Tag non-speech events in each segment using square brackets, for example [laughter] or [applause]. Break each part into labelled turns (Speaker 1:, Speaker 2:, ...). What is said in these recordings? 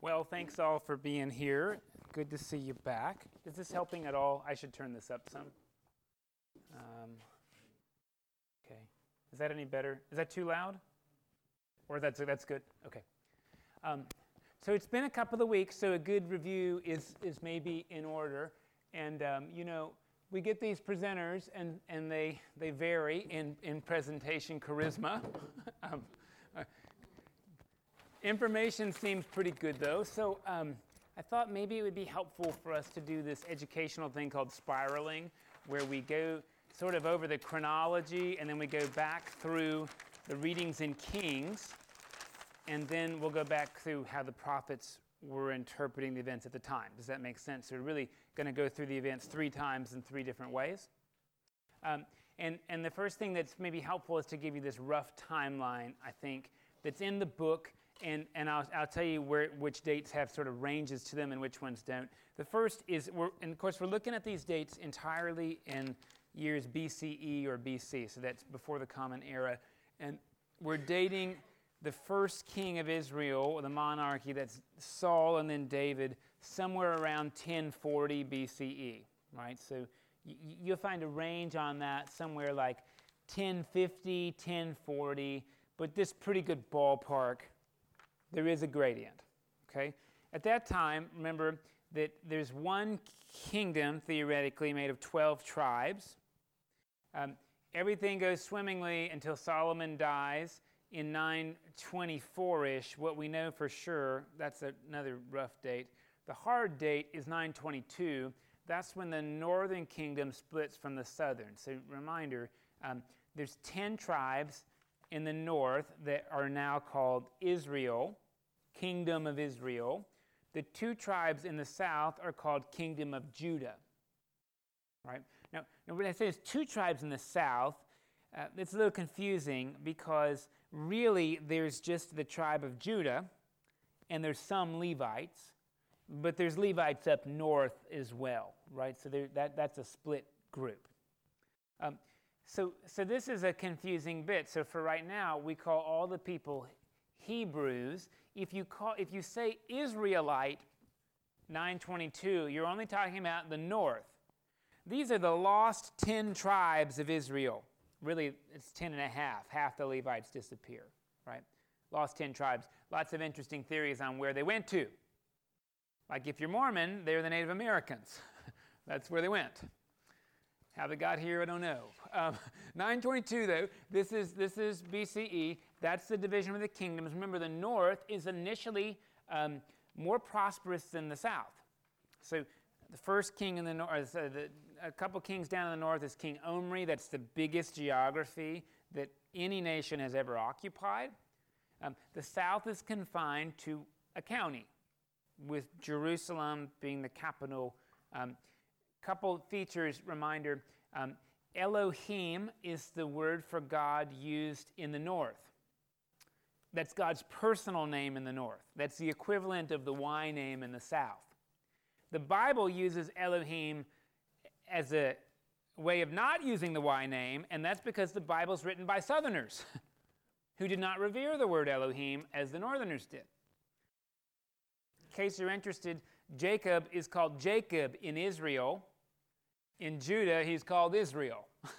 Speaker 1: Well, thanks all for being here. Good to see you back. Is this helping at all? I should turn this up some. Um, okay. Is that any better? Is that too loud? Or that's that's good. Okay. Um, so it's been a couple of weeks, so a good review is is maybe in order. And um, you know, we get these presenters, and and they they vary in in presentation charisma. uh, [laughs] information seems pretty good though, so. Um, I thought maybe it would be helpful for us to do this educational thing called spiraling, where we go sort of over the chronology and then we go back through the readings in Kings, and then we'll go back through how the prophets were interpreting the events at the time. Does that make sense? So we're really going to go through the events three times in three different ways. Um, and, and the first thing that's maybe helpful is to give you this rough timeline, I think, that's in the book and, and I'll, I'll tell you where, which dates have sort of ranges to them and which ones don't. The first is, we're, and of course, we're looking at these dates entirely in years BCE or BC, so that's before the Common Era. And we're dating the first king of Israel, the monarchy, that's Saul and then David, somewhere around 1040 BCE, right? So y- you'll find a range on that somewhere like 1050, 1040, but this pretty good ballpark there is a gradient. Okay? At that time, remember that there's one kingdom, theoretically, made of 12 tribes. Um, everything goes swimmingly until Solomon dies in 924 ish. What we know for sure, that's another rough date. The hard date is 922. That's when the northern kingdom splits from the southern. So, reminder um, there's 10 tribes in the north that are now called Israel, Kingdom of Israel. The two tribes in the south are called Kingdom of Judah. Right? Now, now when I say there's two tribes in the south, uh, it's a little confusing because really there's just the tribe of Judah and there's some Levites, but there's Levites up north as well, right? So there, that, that's a split group. Um, so, so this is a confusing bit. So for right now, we call all the people Hebrews. If you, call, if you say Israelite 922, you're only talking about the north. These are the lost 10 tribes of Israel. Really, it's 10 and a half. Half the Levites disappear, right? Lost 10 tribes. Lots of interesting theories on where they went to. Like if you're Mormon, they're the Native Americans. [laughs] That's where they went. How they got here, I don't know. Um, [laughs] 922, though, this is, this is BCE. That's the division of the kingdoms. Remember, the north is initially um, more prosperous than the south. So the first king in the north, uh, the, a couple kings down in the north is King Omri. That's the biggest geography that any nation has ever occupied. Um, the south is confined to a county, with Jerusalem being the capital. Um, couple features, reminder. Um, Elohim is the word for God used in the north. That's God's personal name in the north. That's the equivalent of the Y name in the south. The Bible uses Elohim as a way of not using the Y name, and that's because the Bible's written by Southerners [laughs] who did not revere the word Elohim as the Northerners did. In case you're interested, Jacob is called Jacob in Israel in Judah, he's called Israel. [laughs] of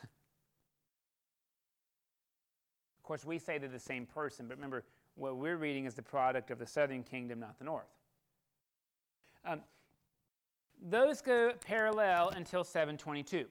Speaker 1: course, we say they're the same person, but remember, what we're reading is the product of the southern kingdom, not the north. Um, those go parallel until 722.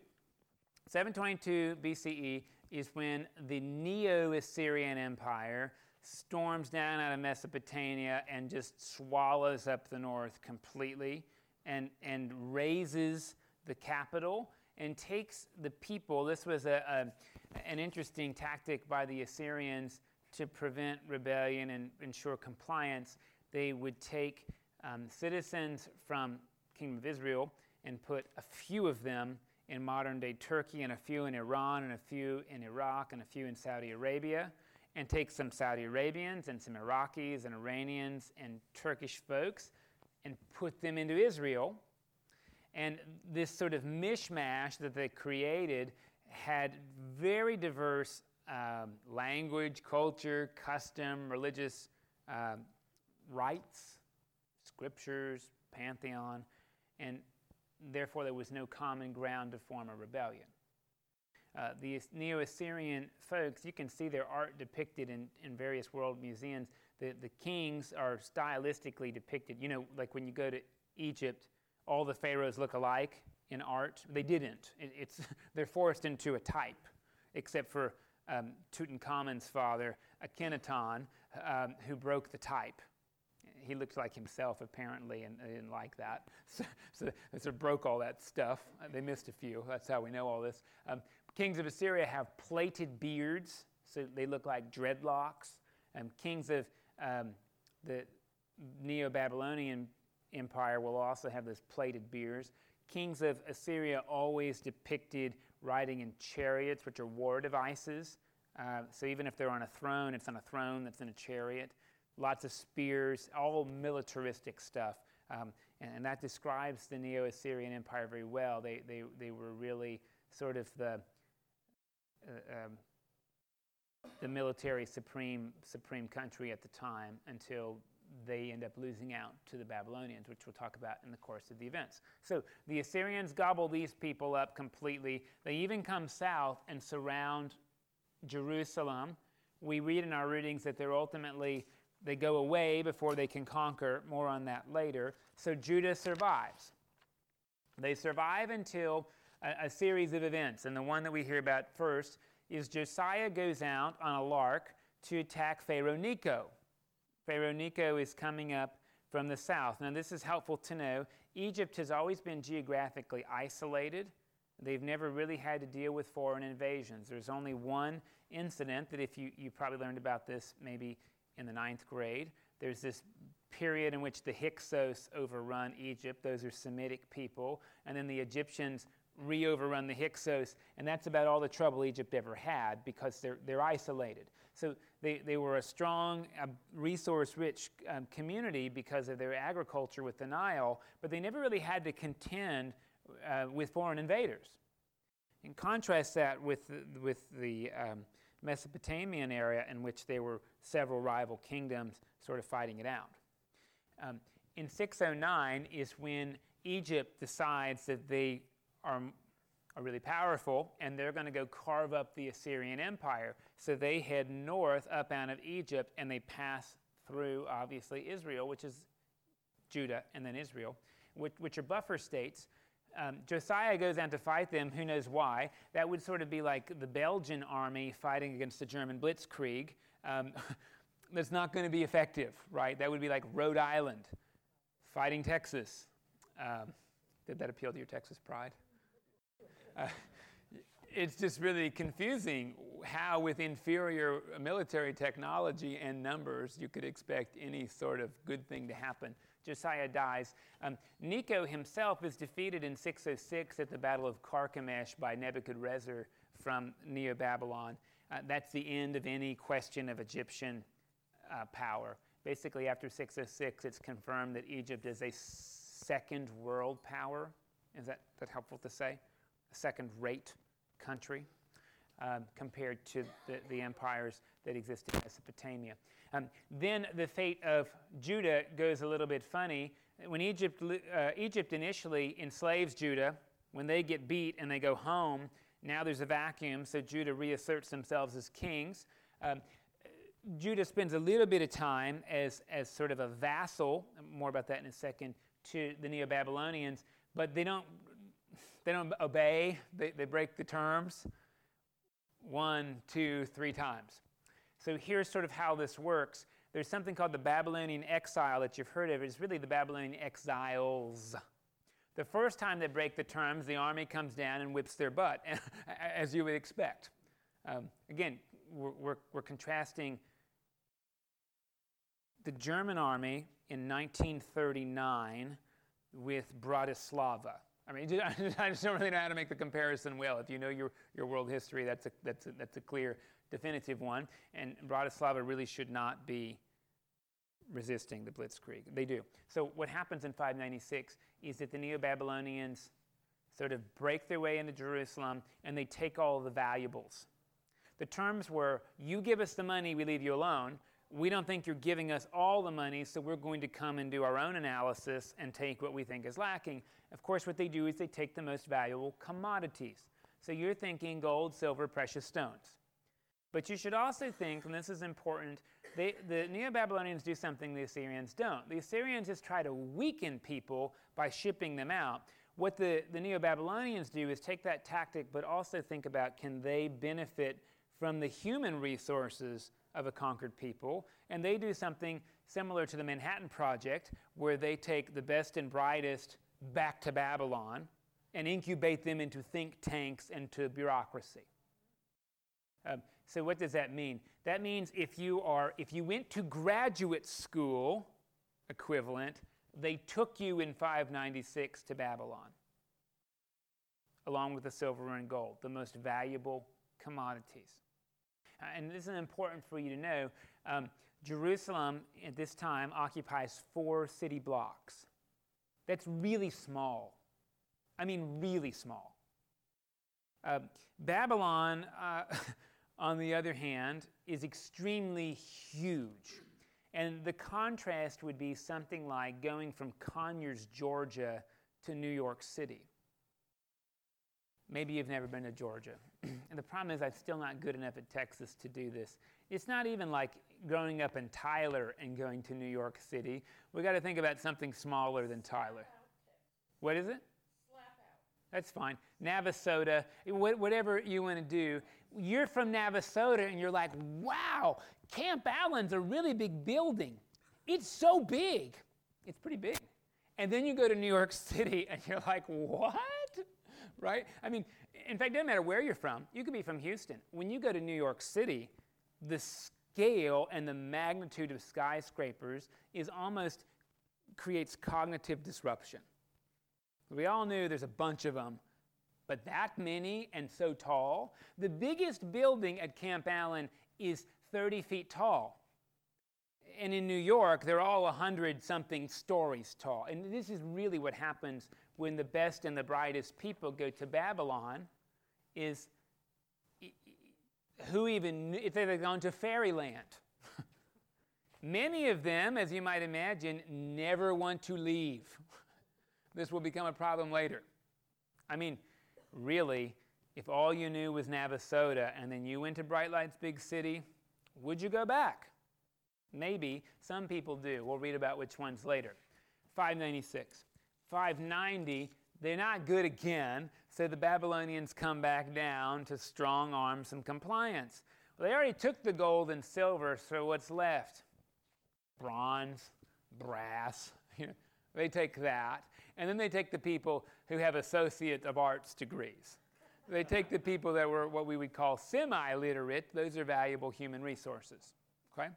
Speaker 1: 722 BCE is when the Neo Assyrian Empire storms down out of Mesopotamia and just swallows up the north completely and, and razes the capital and takes the people. This was a, a, an interesting tactic by the Assyrians to prevent rebellion and ensure compliance. They would take um, citizens from Kingdom of Israel and put a few of them in modern day Turkey and a few in Iran and a few in Iraq and a few in Saudi Arabia and take some Saudi Arabians and some Iraqis and Iranians and Turkish folks and put them into Israel and this sort of mishmash that they created had very diverse um, language, culture, custom, religious um, rites. scriptures, pantheon, and therefore there was no common ground to form a rebellion. Uh, the Neo Assyrian folks, you can see their art depicted in, in various world museums. The, the kings are stylistically depicted. You know, like when you go to Egypt, all the pharaohs look alike in art. They didn't. It, it's, [laughs] they're forced into a type, except for um, Tutankhamun's father, Akhenaten, um, who broke the type. He looked like himself, apparently, and they didn't like that. [laughs] So, so they sort of broke all that stuff. They missed a few. That's how we know all this. Um, kings of Assyria have plaited beards, so they look like dreadlocks. Um, kings of um, the Neo Babylonian Empire will also have those plaited beards. Kings of Assyria always depicted riding in chariots, which are war devices. Uh, so even if they're on a throne, it's on a throne that's in a chariot. Lots of spears, all militaristic stuff. Um, and, and, that describes the Neo Assyrian Empire very well. They, they, they were really sort of the, um, the military supreme, supreme country at the time until they end up losing out to the Babylonians, which we'll talk about in the course of the events. So the Assyrians gobble these people up completely. They even come south and surround Jerusalem. We read in our readings that they're ultimately they go away before they can conquer. More on that later. So Judah survives. They survive until a, a series of events, and the one that we hear about first is Josiah goes out on a lark to attack Pharaoh Necho. Pharaoh Necho is coming up from the south. Now, this is helpful to know. Egypt has always been geographically isolated. They've never really had to deal with foreign invasions. There's only one incident that, if you, you probably learned about this maybe in the ninth grade, there's this period in which the Hyksos overrun Egypt. Those are Semitic people. And then the Egyptians re overrun the Hyksos. And that's about all the trouble Egypt ever had because they're, they're isolated. So they, they were a strong, uh, resource rich um, community because of their agriculture with the Nile, but they never really had to contend uh, with foreign invaders. In contrast that with the, with the um, Mesopotamian area in which there were several rival kingdoms sort of fighting it out. Um, in 609 is when Egypt decides that they are are really powerful, and they're going to go carve up the Assyrian Empire. So they head north up out of Egypt, and they pass through, obviously, Israel, which is Judah, and then Israel, which, which are buffer states. Um, Josiah goes out to fight them, who knows why. That would sort of be like the Belgian army fighting against the German blitzkrieg. Um, [laughs] that's not going to be effective, right? That would be like Rhode Island fighting Texas. Um, did that appeal to your Texas pride? Uh, it's just really confusing how, with inferior military technology and numbers, you could expect any sort of good thing to happen. Josiah dies. Um, himself is defeated in 606 at the Battle of Carchemish by Nebuchadrezzar from Neo Babylon. Uh, that's the end of any question of Egyptian uh, power. Basically, after 606, it's confirmed that Egypt is a second world power. Is that, that helpful to say? A second rate country um, compared to the, the, empires that existed in Mesopotamia. Um, then the fate of Judah goes a little bit funny. When Egypt, uh, Egypt initially enslaves Judah, when they get beat and they go home, now there's a vacuum, so Judah reasserts themselves as kings. Um, Judah spends a little bit of time as, as sort of a vassal, more about that in a second, to the Neo Babylonians, but they don't they don't obey, they, they break the terms one, two, three times. So here's sort of how this works. There's something called the Babylonian exile that you've heard of. It's really the Babylonian exiles. The first time they break the terms, the army comes down and whips their butt, [laughs] as you would expect. Um, again, we're, we're, we're contrasting the German army in 1939 with Bratislava. I mean, [laughs] I just don't really know how to make the comparison well. If you know your, your world history, that's a, that's, a, that's a clear, definitive one. And Bratislava really should not be resisting the Blitzkrieg. They do. So, what happens in 596 is that the Neo Babylonians sort of break their way into Jerusalem and they take all the valuables. The terms were you give us the money, we leave you alone, we don't think you're giving us all the money, so we're going to come and do our own analysis and take what we think is lacking. Of course, what they do is they take the most valuable commodities. So you're thinking gold, silver, precious stones. But you should also think, and this is important, they, the Neo Babylonians do something the Assyrians don't. The Assyrians just try to weaken people by shipping them out. What the, the Neo Babylonians do is take that tactic, but also think about can they benefit from the human resources of a conquered people? And they do something similar to the Manhattan Project, where they take the best and brightest back to Babylon and incubate them into think tanks and to bureaucracy. Um, so what does that mean? That means if you are if you went to graduate school equivalent, they took you in 596 to Babylon. Along with the silver and gold, the most valuable commodities. Uh, and this is important for you to know. Um, Jerusalem at this time occupies four city blocks. That's really small. I mean, really small. Uh, Babylon, uh, [laughs] on the other hand, is extremely huge. And the contrast would be something like going from Conyers, Georgia to New York City. Maybe you've never been to Georgia. And the problem is, I'm still not good enough at Texas to do this. It's not even like growing up in Tyler and going to New York City. We've got to think about something smaller than Tyler. What is it? That's fine. Navasota, whatever you want to do. You're from Navasota and you're like, wow, Camp Allen's a really big building. It's so big. It's pretty big. And then you go to New York [laughs] City and you're like, what? Right? I mean, in fact, it doesn't matter where you're from. You could be from Houston. When you go to New York City, the scale and the magnitude of skyscrapers is almost creates cognitive disruption. We all knew there's a bunch of them, but that many and so tall. The biggest building at Camp Allen is 30 feet tall. And in New York, they're all 100 something stories tall. And this is really what happens when the best and the brightest people go to Babylon is who even if they've gone to fairyland. [laughs] Many of them, as you might imagine, never want to leave. [laughs] this will become a problem later. I mean, really, if all you knew was Navasota and then you went to Bright Lights Big City, would you go back? Maybe. Some people do. We'll read about which ones later. 596. 590, they're not good again, so the Babylonians come back down to strong arms and compliance. Well, they already took the gold and silver, so what's left? Bronze, brass. [laughs] they take that. And then they take the people who have Associate of Arts degrees. They take the people that were what we would call semi literate, those are valuable human resources. Okay?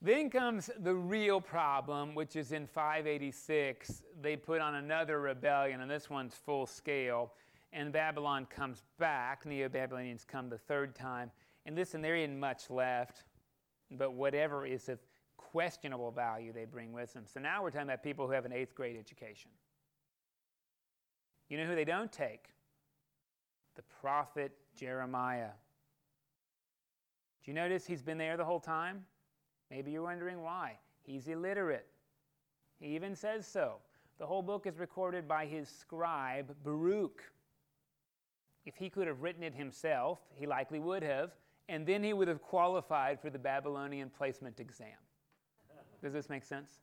Speaker 1: Then comes the real problem, which is in 586. They put on another rebellion, and this one's full scale. And Babylon comes back. Neo Babylonians come the third time. And listen, there isn't much left, but whatever is of questionable value they bring with them. So now we're talking about people who have an eighth grade education. You know who they don't take? The prophet Jeremiah. Do you notice he's been there the whole time? Maybe you're wondering why. He's illiterate. He even says so. The whole book is recorded by his scribe, Baruch. If he could have written it himself, he likely would have, and then he would have qualified for the Babylonian placement exam. Does this make sense?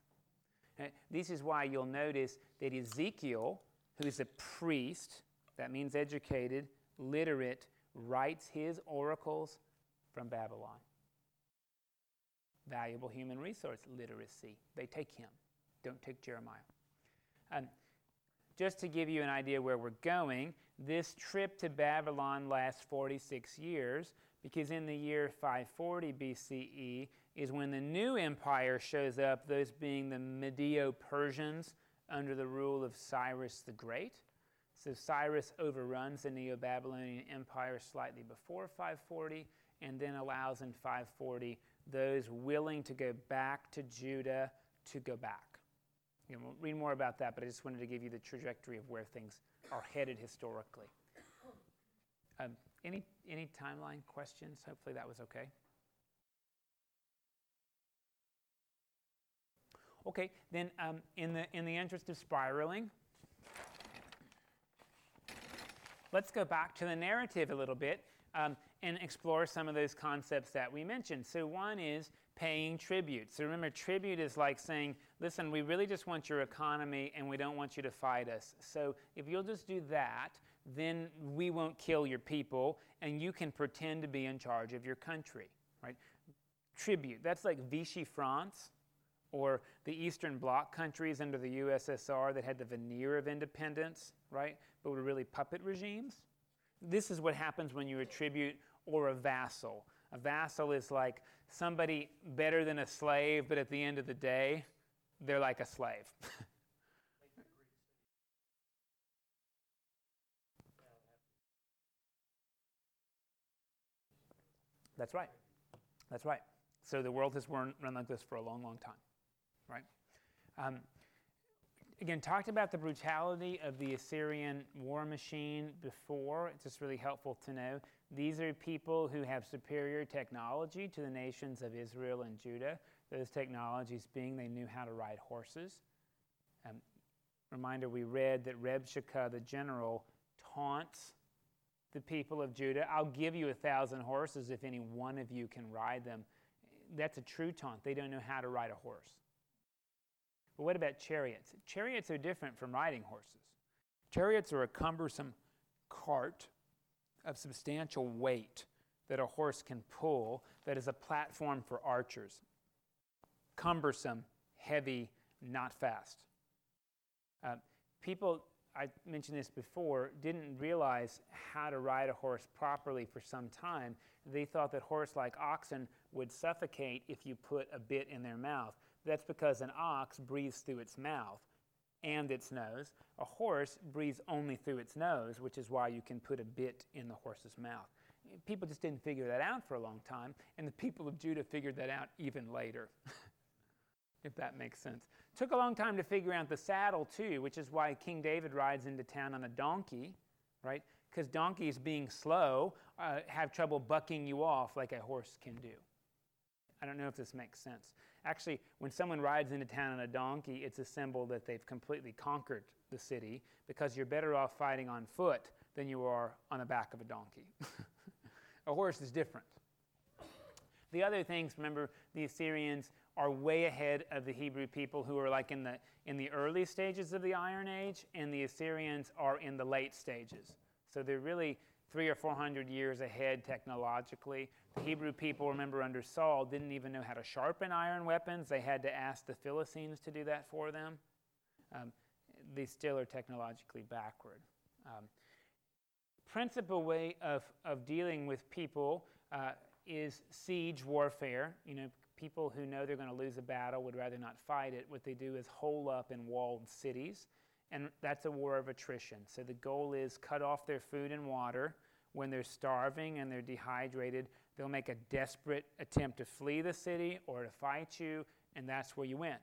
Speaker 1: Uh, this is why you'll notice that Ezekiel, who's a priest, that means educated, literate, writes his oracles from Babylon. Valuable human resource literacy. They take him, don't take Jeremiah. Just to give you an idea where we're going, this trip to Babylon lasts 46 years because in the year 540 BCE, is when the new empire shows up, those being the Medo Persians under the rule of Cyrus the Great. So Cyrus overruns the Neo Babylonian Empire slightly before 540 and then allows in 540 those willing to go back to Judah to go back. You know, we'll read more about that, but I just wanted to give you the trajectory of where things are headed historically. Um, any, any timeline questions? Hopefully that was okay. Okay, then um, in, the, in the interest of spiraling, let's go back to the narrative a little bit. Um, and explore some of those concepts that we mentioned. So, one is paying tribute. So, remember, tribute is like saying, listen, we really just want your economy and we don't want you to fight us. So, if you'll just do that, then we won't kill your people and you can pretend to be in charge of your country, right? Tribute, that's like Vichy France or the Eastern Bloc countries under the USSR that had the veneer of independence, right? But were really puppet regimes. This is what happens when you attribute or a vassal. A vassal is like somebody better than a slave, but at the end of the day, they're like a slave. [laughs] That's right. That's right. So the world has run, run like this for a long, long time, right? Um, again, talked about the brutality of the Assyrian war machine before. It's just really helpful to know. These are people who have superior technology to the nations of Israel and Judah. Those technologies being they knew how to ride horses. Um, reminder we read that Rabshakeh, the general, taunts the people of Judah. I'll give you a thousand horses if any one of you can ride them. That's a true taunt. They don't know how to ride a horse. But what about chariots? Chariots are different from riding horses. Chariots are a cumbersome cart of substantial weight that a horse can pull that is a platform for archers. Cumbersome, heavy, not fast. Uh, people, I mentioned this before, didn't realize how to ride a horse properly for some time. They thought that horse like oxen would suffocate if you put a bit in their mouth. That's because an ox breathes through its mouth and its nose. A horse breathes only through its nose, which is why you can put a bit in the horse's mouth. People just didn't figure that out for a long time, and the people of Judah figured that out even later, [laughs] if that makes sense. Took a long time to figure out the saddle, too, which is why King David rides into town on a donkey, right? Because donkeys, being slow, uh, have trouble bucking you off like a horse can do. I don't know if this makes sense. Actually, when someone rides into town on a donkey, it's a symbol that they've completely conquered the city because you're better off fighting on foot than you are on the back of a donkey. [laughs] a horse is different. The other things, remember, the Assyrians are way ahead of the Hebrew people who are like in the, in the early stages of the Iron Age, and the Assyrians are in the late stages. So they're really three or four hundred years ahead technologically. The Hebrew people, remember, under Saul, didn't even know how to sharpen iron weapons. They had to ask the Philistines to do that for them. Um, they still are technologically backward. Um, principal way of, of dealing with people uh, is siege warfare. You know, people who know they're going to lose a battle would rather not fight it. What they do is hole up in walled cities, and that's a war of attrition. So the goal is cut off their food and water when they're starving and they're dehydrated, they'll make a desperate attempt to flee the city or to fight you, and that's where you win.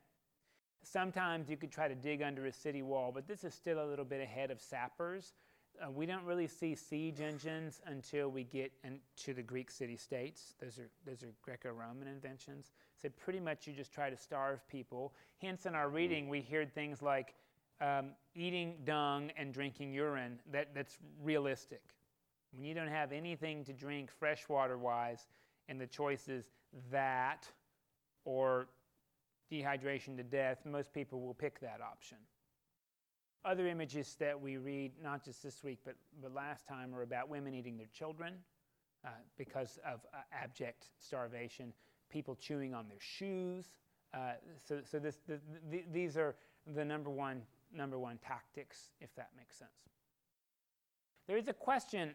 Speaker 1: Sometimes you could try to dig under a city wall, but this is still a little bit ahead of sappers. Uh, we don't really see siege engines until we get into the Greek city states. Those are, those are Greco Roman inventions. So, pretty much you just try to starve people. Hence, in our reading, we heard things like um, eating dung and drinking urine. That, that's realistic. When you don't have anything to drink freshwater wise, and the choice is that or dehydration to death, most people will pick that option. Other images that we read, not just this week, but, but last time, are about women eating their children uh, because of uh, abject starvation, people chewing on their shoes. Uh, so so this, the, the, these are the number one, number one tactics, if that makes sense. There is a question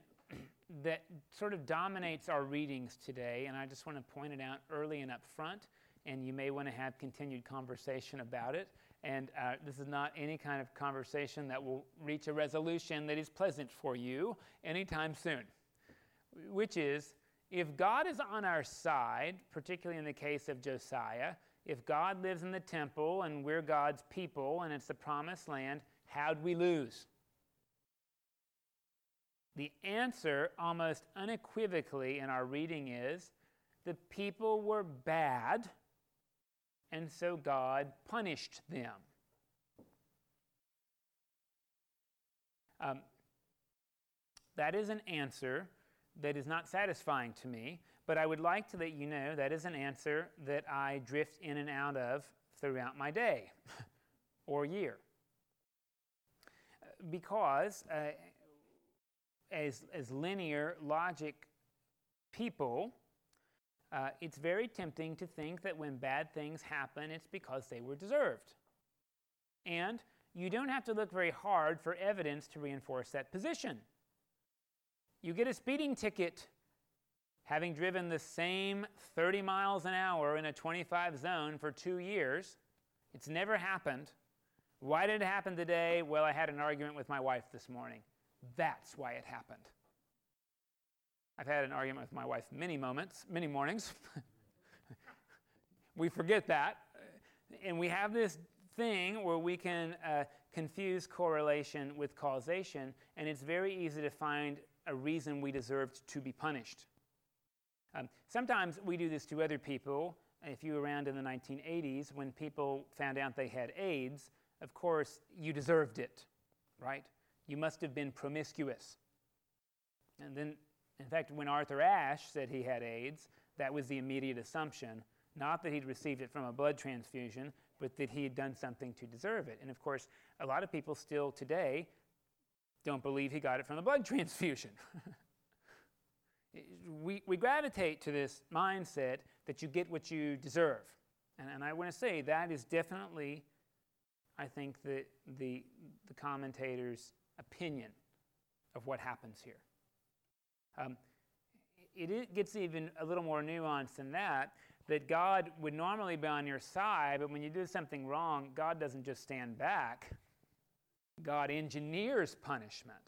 Speaker 1: that sort of dominates our readings today, and I just want to point it out early and up front, and you may want to have continued conversation about it. And uh, this is not any kind of conversation that will reach a resolution that is pleasant for you anytime soon, which is if God is on our side, particularly in the case of Josiah, if God lives in the temple and we're God's people and it's the promised land, how'd we lose? The answer, almost unequivocally in our reading, is the people were bad, and so God punished them. Um, that is an answer that is not satisfying to me, but I would like to let you know that is an answer that I drift in and out of throughout my day [laughs] or year. Because uh, as, as linear logic people, uh, it's very tempting to think that when bad things happen, it's because they were deserved. And you don't have to look very hard for evidence to reinforce that position. You get a speeding ticket having driven the same 30 miles an hour in a 25 zone for two years. It's never happened. Why did it happen today? Well, I had an argument with my wife this morning. That's why it happened. I've had an argument with my wife many moments, many mornings. [laughs] we forget that. And we have this thing where we can uh, confuse correlation with causation, and it's very easy to find a reason we deserved to be punished. Um, sometimes we do this to other people. If you were around in the 1980s, when people found out they had AIDS, of course, you deserved it, right? You must have been promiscuous. And then, in fact, when Arthur Ashe said he had AIDS, that was the immediate assumption. Not that he'd received it from a blood transfusion, but that he had done something to deserve it. And of course, a lot of people still today don't believe he got it from a blood [laughs] transfusion. [laughs] we, we gravitate to this mindset that you get what you deserve. And, and I want to say that is definitely, I think, the, the, the commentator's opinion of what happens here. Um, it, gets even a little more nuanced than that that God would normally be on your side, but when you do something wrong, God doesn't just stand back, God engineers punishment.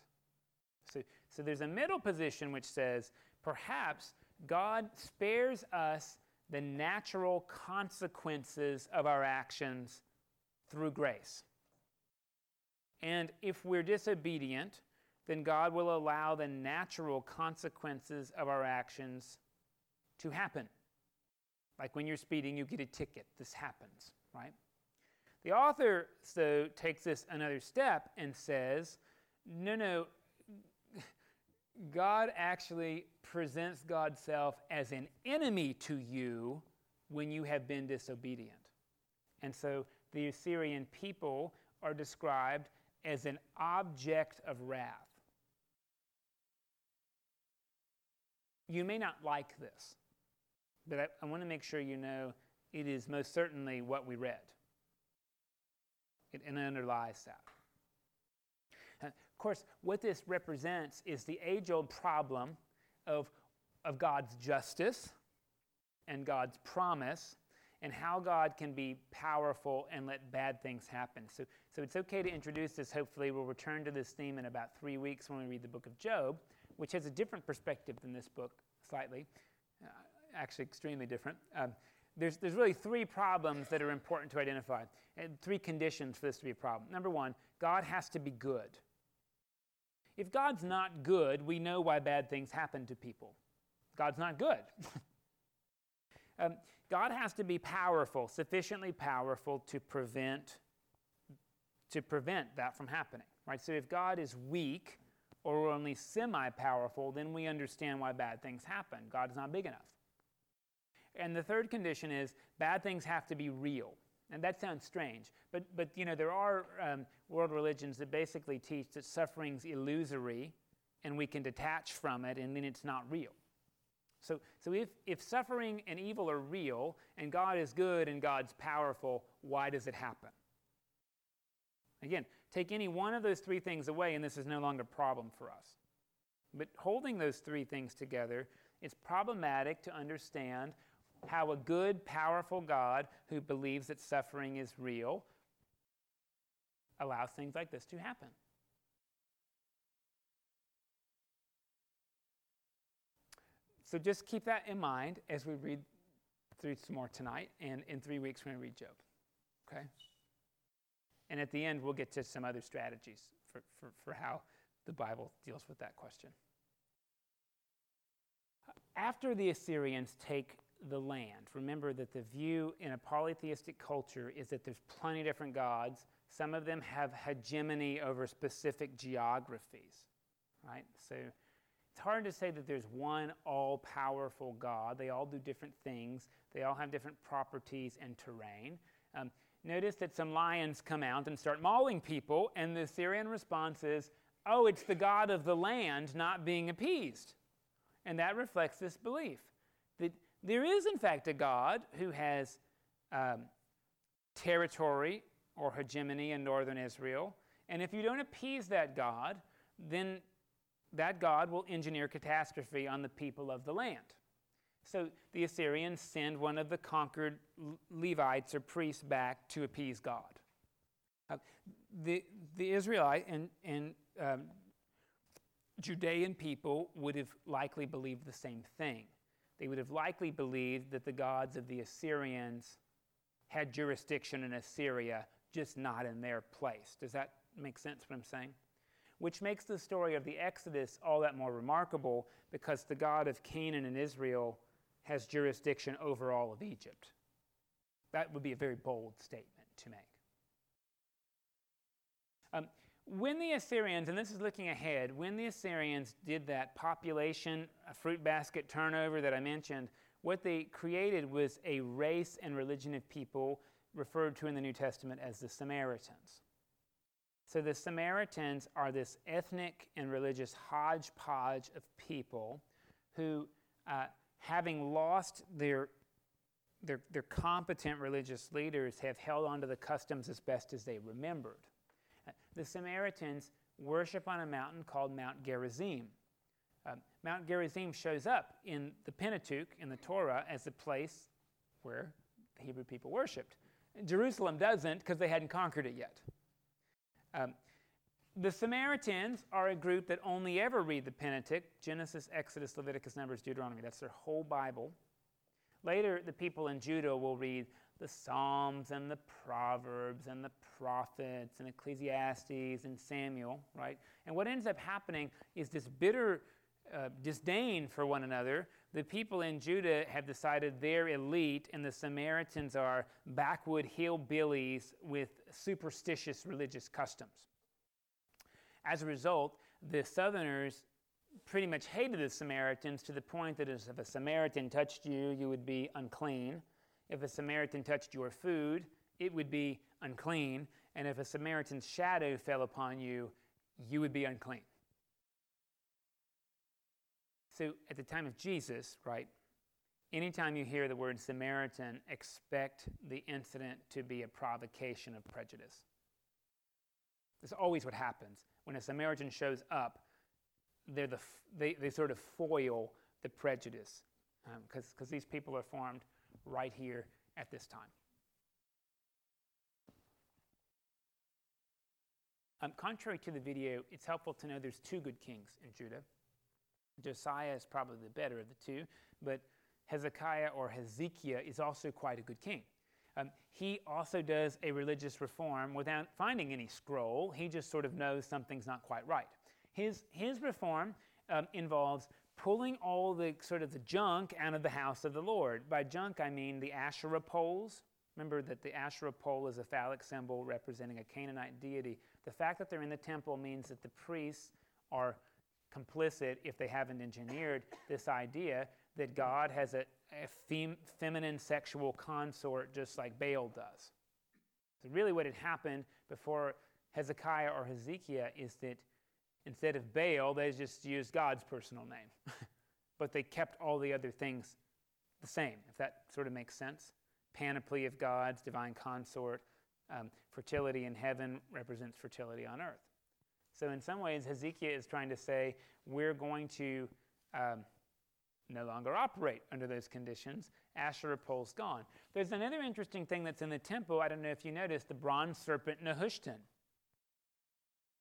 Speaker 1: So, so there's a middle position which says perhaps God spares us the natural consequences of our actions through grace. And if we're disobedient, then God will allow the natural consequences of our actions to happen. Like when you're speeding, you get a ticket. This happens, right? The author, so, takes this another step and says, no, no, God actually presents God's self as an enemy to you when you have been disobedient. And so the Assyrian people are described as an object of wrath. You may not like this, but I, I want to make sure you know it is most certainly what we read. It, it underlies that. Uh, of course, what this represents is the age old problem of, of God's justice and God's promise and how God can be powerful and let bad things happen. So, so it's okay to introduce this. Hopefully, we'll return to this theme in about three weeks when we read the book of Job, which has a different perspective than this book, slightly, uh, actually, extremely different. Um, there's, there's really three problems that are important to identify, and three conditions for this to be a problem. Number one, God has to be good. If God's not good, we know why bad things happen to people. God's not good. [laughs] um, God has to be powerful, sufficiently powerful to prevent to prevent that from happening, right? So if God is weak or only semi-powerful, then we understand why bad things happen. God is not big enough. And the third condition is bad things have to be real. And that sounds strange, but, but you know, there are um, world religions that basically teach that suffering's illusory and we can detach from it and then it's not real. So, so if, if suffering and evil are real, and God is good and God's powerful, why does it happen? Again, take any one of those three things away, and this is no longer a problem for us. But holding those three things together, it's problematic to understand how a good, powerful God who believes that suffering is real allows things like this to happen. So just keep that in mind as we read through some more tonight, and in three weeks we're going to read Job. Okay? And at the end, we'll get to some other strategies for, for, for how the Bible deals with that question. After the Assyrians take the land. Remember that the view in a polytheistic culture is that there's plenty of different gods. Some of them have hegemony over specific geographies, right? So hard to say that there's one all powerful God. They all do different things, they all have different properties and terrain. Um, notice that some lions come out and start mauling people, and the Assyrian response is, oh, it's the God of the land not being appeased. And that reflects this belief that there is, in fact, a God who has um, territory or hegemony in northern Israel. And if you don't appease that God, then that God will engineer catastrophe on the people of the land. So the Assyrians send one of the conquered Levites or priests back to appease God. Uh, the, the Israelite and, and um, Judean people would have likely believed the same thing. They would have likely believed that the gods of the Assyrians had jurisdiction in Assyria, just not in their place. Does that make sense what I'm saying? Which makes the story of the Exodus all that more remarkable because the God of Canaan and Israel has jurisdiction over all of Egypt. That would be a very bold statement to make. Um, when the Assyrians, and this is looking ahead, when the Assyrians did that population fruit basket turnover that I mentioned, what they created was a race and religion of people referred to in the New Testament as the Samaritans. So the Samaritans are this ethnic and religious hodgepodge of people who, uh, having lost their, their, their competent religious leaders, have held on to the customs as best as they remembered. The Samaritans worship on a mountain called Mount Gerizim. Uh, Mount Gerizim shows up in the Pentateuch, in the Torah, as the place where the Hebrew people worshiped. Jerusalem doesn't because they hadn't conquered it yet. Um, the Samaritans are a group that only ever read the Pentateuch Genesis, Exodus, Leviticus, Numbers, Deuteronomy. That's their whole Bible. Later, the people in Judah will read the Psalms and the Proverbs and the prophets and Ecclesiastes and Samuel, right? And what ends up happening is this bitter uh, disdain for one another. The people in Judah have decided they're elite, and the Samaritans are backwood hillbillies with superstitious religious customs. As a result, the Southerners pretty much hated the Samaritans to the point that if a Samaritan touched you, you would be unclean. If a Samaritan touched your food, it would be unclean. And if a Samaritan's shadow fell upon you, you would be unclean. So at the time of Jesus, right, anytime you hear the word Samaritan, expect the incident to be a provocation of prejudice. That's always what happens. When a Samaritan shows up, they're the, they, they sort of foil the prejudice because um, these people are formed right here at this time. Um, contrary to the video, it's helpful to know there's two good kings in Judah. Josiah is probably the better of the two, but Hezekiah or Hezekiah is also quite a good king. Um, he also does a religious reform without finding any scroll. He just sort of knows something's not quite right. His, his reform um, involves pulling all the sort of the junk out of the house of the Lord. By junk, I mean the Asherah poles. Remember that the Asherah pole is a phallic symbol representing a Canaanite deity. The fact that they're in the temple means that the priests are complicit if they haven't engineered this idea that God has a, a fem- feminine sexual consort just like Baal does. So, really, what had happened before Hezekiah or Hezekiah is that Instead of Baal, they just used God's personal name. [laughs] but they kept all the other things the same, if that sort of makes sense. Panoply of gods, divine consort, um, fertility in heaven represents fertility on earth. So, in some ways, Hezekiah is trying to say we're going to um, no longer operate under those conditions. Asherah pole's gone. There's another interesting thing that's in the temple. I don't know if you noticed the bronze serpent Nehushtan.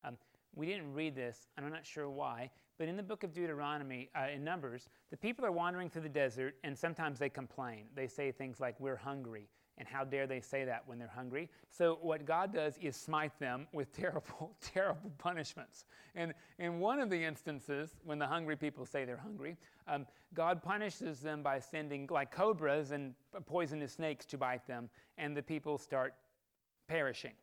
Speaker 1: Um, we didn't read this, and I'm not sure why, but in the book of Deuteronomy, uh, in Numbers, the people are wandering through the desert, and sometimes they complain. They say things like, We're hungry. And how dare they say that when they're hungry? So, what God does is smite them with [laughs] terrible, terrible punishments. And in one of the instances, when the hungry people say they're hungry, um, God punishes them by sending like cobras and poisonous snakes to bite them, and the people start perishing.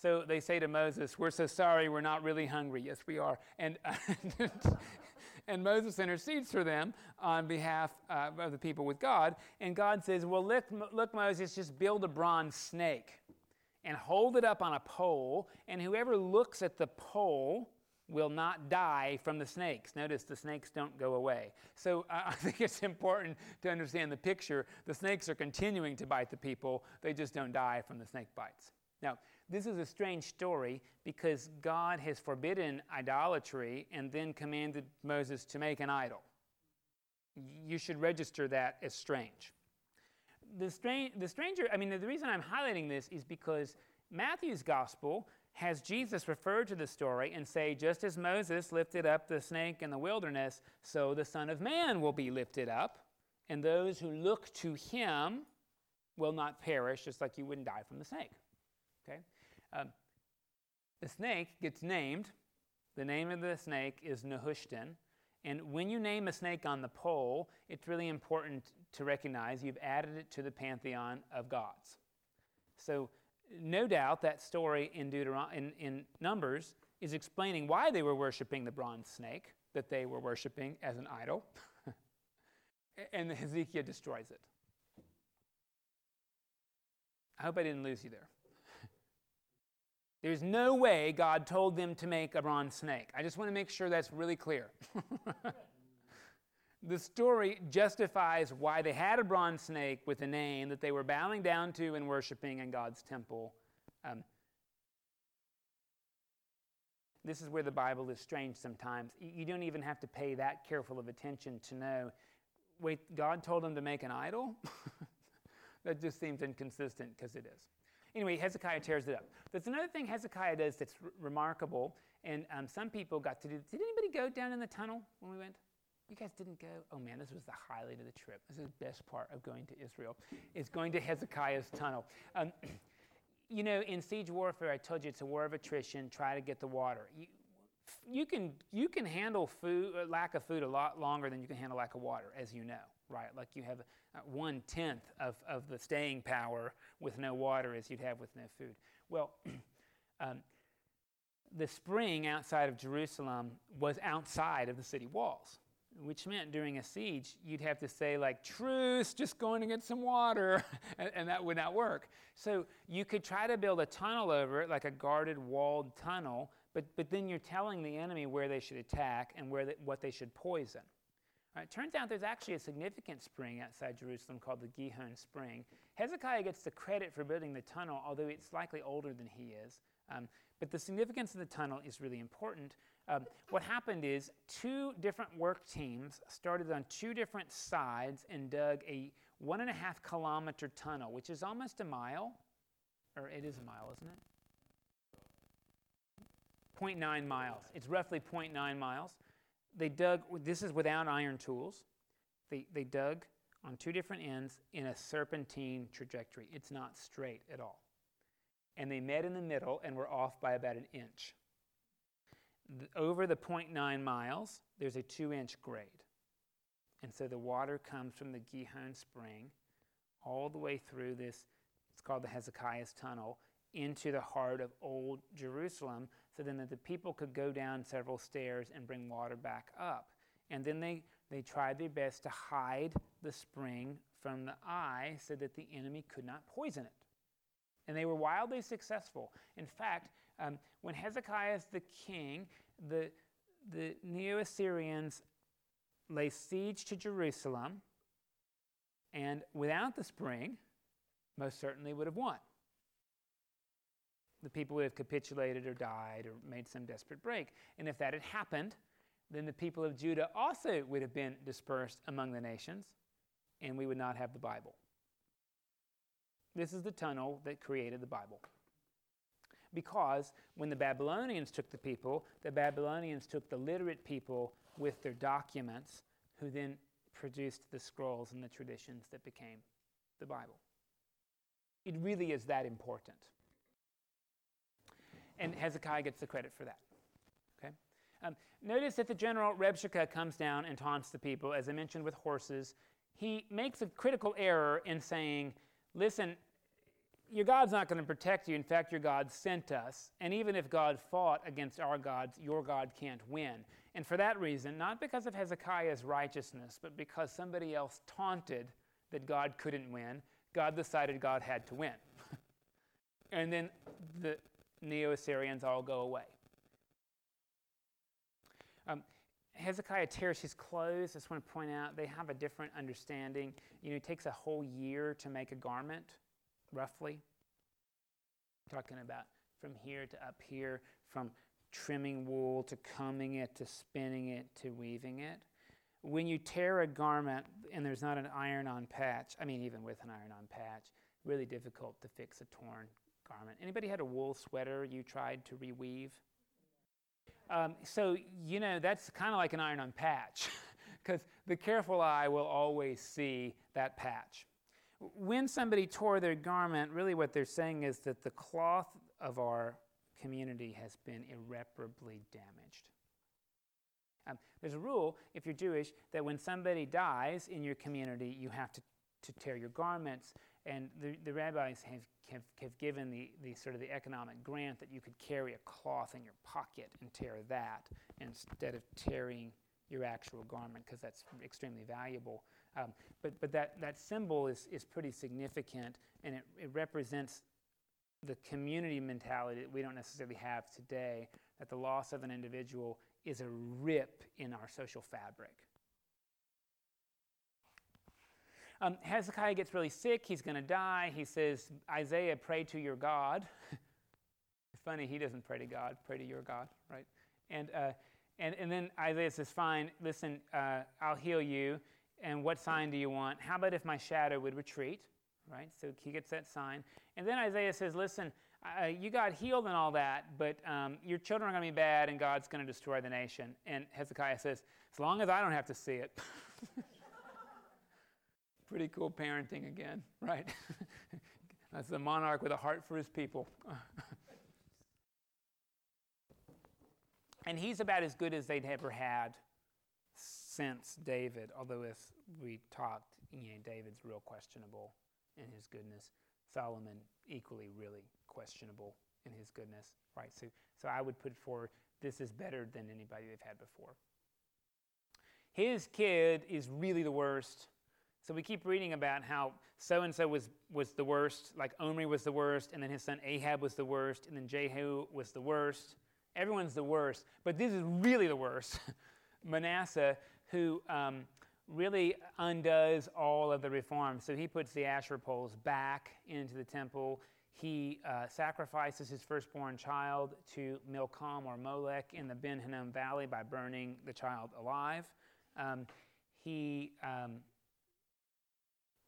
Speaker 1: So they say to Moses, We're so sorry, we're not really hungry. Yes, we are. And, [laughs] and Moses intercedes for them on behalf uh, of the people with God. And God says, Well, look, look, Moses, just build a bronze snake and hold it up on a pole, and whoever looks at the pole will not die from the snakes. Notice the snakes don't go away. So uh, [laughs] I think it's important to understand the picture. The snakes are continuing to bite the people, they just don't die from the snake bites. Now, this is a strange story because God has forbidden idolatry and then commanded Moses to make an idol. You should register that as strange. The, strange, the stranger, I mean, the reason I'm highlighting this is because Matthew's gospel has Jesus refer to the story and say, just as Moses lifted up the snake in the wilderness, so the Son of Man will be lifted up, and those who look to him will not perish, just like you wouldn't die from the snake. Um, the snake gets named. The name of the snake is Nehushtan. And when you name a snake on the pole, it's really important to recognize you've added it to the pantheon of gods. So, no doubt that story in, Deuteron- in, in Numbers is explaining why they were worshiping the bronze snake that they were worshiping as an idol. [laughs] and Hezekiah destroys it. I hope I didn't lose you there. There's no way God told them to make a bronze snake. I just want to make sure that's really clear. [laughs] the story justifies why they had a bronze snake with a name that they were bowing down to and worshiping in God's temple. Um, this is where the Bible is strange sometimes. You don't even have to pay that careful of attention to know wait, God told them to make an idol? [laughs] that just seems inconsistent because it is. Anyway, Hezekiah tears it up. There's another thing Hezekiah does that's r- remarkable, and um, some people got to do. Did anybody go down in the tunnel when we went? You guys didn't go? Oh man, this was the highlight of the trip. This is the best part of going to Israel, is going to Hezekiah's tunnel. Um, [clears throat] you know, in siege warfare, I told you it's a war of attrition. Try to get the water. You, you can you can handle food lack of food a lot longer than you can handle lack of water, as you know, right? Like you have uh, one tenth of, of the staying power with no water as you'd have with no food. Well, [clears throat] um, the spring outside of Jerusalem was outside of the city walls, which meant during a siege, you'd have to say, like, truce, just going to get some water, [laughs] and, and, that would not work. So you could try to build a tunnel over it, like a guarded, walled tunnel, but, but then you're telling the enemy where they should attack and where they, what they should poison. Right, turns out there's actually a significant spring outside Jerusalem called the Gihon Spring. Hezekiah gets the credit for building the tunnel, although it's likely older than he is. Um, but the significance of the tunnel is really important. Um, what happened is two different work teams started on two different sides and dug a one and a half kilometer tunnel, which is almost a mile, or it is a mile, isn't it? 0.9 miles. It's roughly 0.9 miles they dug, this is without iron tools, they, they dug on two different ends in a serpentine trajectory. It's not straight at all. And they met in the middle and were off by about an inch. The, over the 0.9 miles, there's a two inch grade. And so the water comes from the Gihon Spring all the way through this, it's called the Hezekiah's Tunnel, into the heart of Old Jerusalem so then that the people could go down several stairs and bring water back up. And then they, they tried their best to hide the spring from the eye so that the enemy could not poison it. And they were wildly successful. In fact, um, when Hezekiah is the king, the, the Neo Assyrians lay siege to Jerusalem, and without the spring, most certainly would have won the people would have capitulated or died or made some desperate break. And if that had happened, then the people of Judah also would have been dispersed among the nations, and we would not have the Bible. This is the tunnel that created the Bible. Because when the Babylonians took the people, the Babylonians took the literate people with their documents, who then produced the scrolls and the traditions that became the Bible. It really is that important. And Hezekiah gets the credit for that. Okay? Um, notice that the general Rabshakeh comes down and taunts the people, as I mentioned with horses. He makes a critical error in saying, listen, your God's not going to protect you. In fact, your God sent us. And even if God fought against our gods, your God can't win. And for that reason, not because of Hezekiah's righteousness, but because somebody else taunted that God couldn't win, God decided God had to win. [laughs] and then the Neo Assyrians all go away. Um, Hezekiah tears his clothes. I just want to point out they have a different understanding. You know, it takes a whole year to make a garment, roughly. talking about from here to up here, from trimming wool to combing it to spinning it to weaving it. When you tear a garment and there's not an iron on patch, I mean, even with an iron on patch, really difficult to fix a torn garment. Anybody had a wool sweater you tried to reweave? Um, so, you know, that's kind of like an iron on patch [laughs] because the careful eye will always see that patch. When somebody tore their garment, really what they're saying is that the cloth of our community has been irreparably damaged. Um, there's a rule, if you're Jewish, that when somebody dies in your community, you have to, to tear your garments. And the, the rabbis have, have, have given the, the sort of the economic grant that you could carry a cloth in your pocket and tear that instead of tearing your actual garment because that's extremely valuable. Um, but but that, that symbol is, is pretty significant and it, it represents the community mentality that we don't necessarily have today, that the loss of an individual is a rip in our social fabric. Um, Hezekiah gets really sick. He's going to die. He says, Isaiah, pray to your God. [laughs] funny, he doesn't pray to God, pray to your God, right? And, uh, and, and then Isaiah says, Fine, listen, uh, I'll heal you. And what sign do you want? How about if my shadow would retreat? right? So he gets that sign. And then Isaiah says, Listen, uh, you got healed and all that, but um, your children are going to be bad and God's going to destroy the nation. And Hezekiah says, As long as I don't have to see it. [laughs] Pretty cool parenting again, [laughs] right? [laughs] That's the monarch with a heart for his people. [laughs] and he's about as good as they'd ever had since David, although as we talked, you know, David's real questionable in his goodness. Solomon, equally really questionable in his goodness, right? So, so I would put forward this is better than anybody they've had before. His kid is really the worst. So we keep reading about how so and so was was the worst, like Omri was the worst, and then his son Ahab was the worst, and then Jehu was the worst. Everyone's the worst, but this is really the worst. [laughs] Manasseh, who um, really undoes all of the reforms. So he puts the Asherah poles back into the temple. He uh, sacrifices his firstborn child to Milcom or Molech in the Ben Hinnom Valley by burning the child alive. Um, he, um,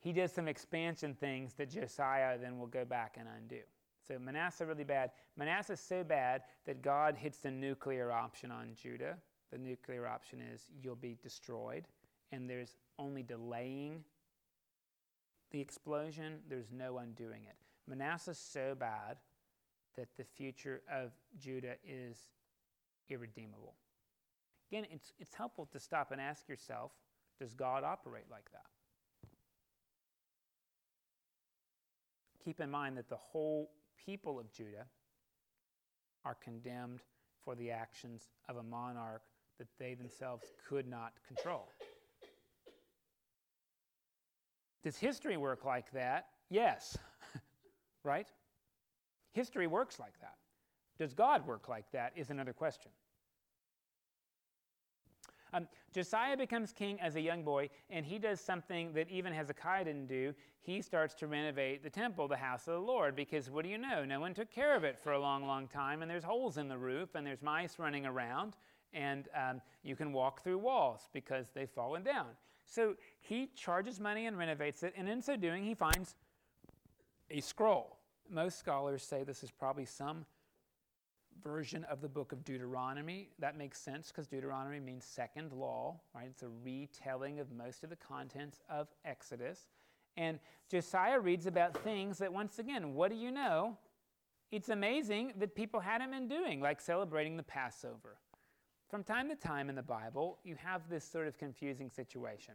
Speaker 1: he does some expansion things that Josiah then will go back and undo. So Manasseh really bad. Manasseh is so bad that God hits the nuclear option on Judah. The nuclear option is you'll be destroyed and there's only delaying the explosion, there's no undoing it. Manasseh's so bad that the future of Judah is irredeemable. Again, it's, it's helpful to stop and ask yourself does God operate like that? Keep in mind that the whole people of Judah are condemned for the actions of a monarch that they themselves could not control. Does history work like that? Yes. [laughs] right? History works like that. Does God work like that? Is another question. Um, Josiah becomes king as a young boy, and he does something that even Hezekiah didn't do. He starts to renovate the temple, the house of the Lord, because what do you know? No one took care of it for a long, long time, and there's holes in the roof, and there's mice running around, and um, you can walk through walls because they've fallen down. So he charges money and renovates it, and in so doing, he finds a scroll. Most scholars say this is probably some version of the book of Deuteronomy. That makes sense because Deuteronomy means second law, right? It's a retelling of most of the contents of Exodus. And Josiah reads about things that, once again, what do you know? It's amazing that people hadn't been doing, like celebrating the Passover. From time to time in the Bible, you have this sort of confusing situation.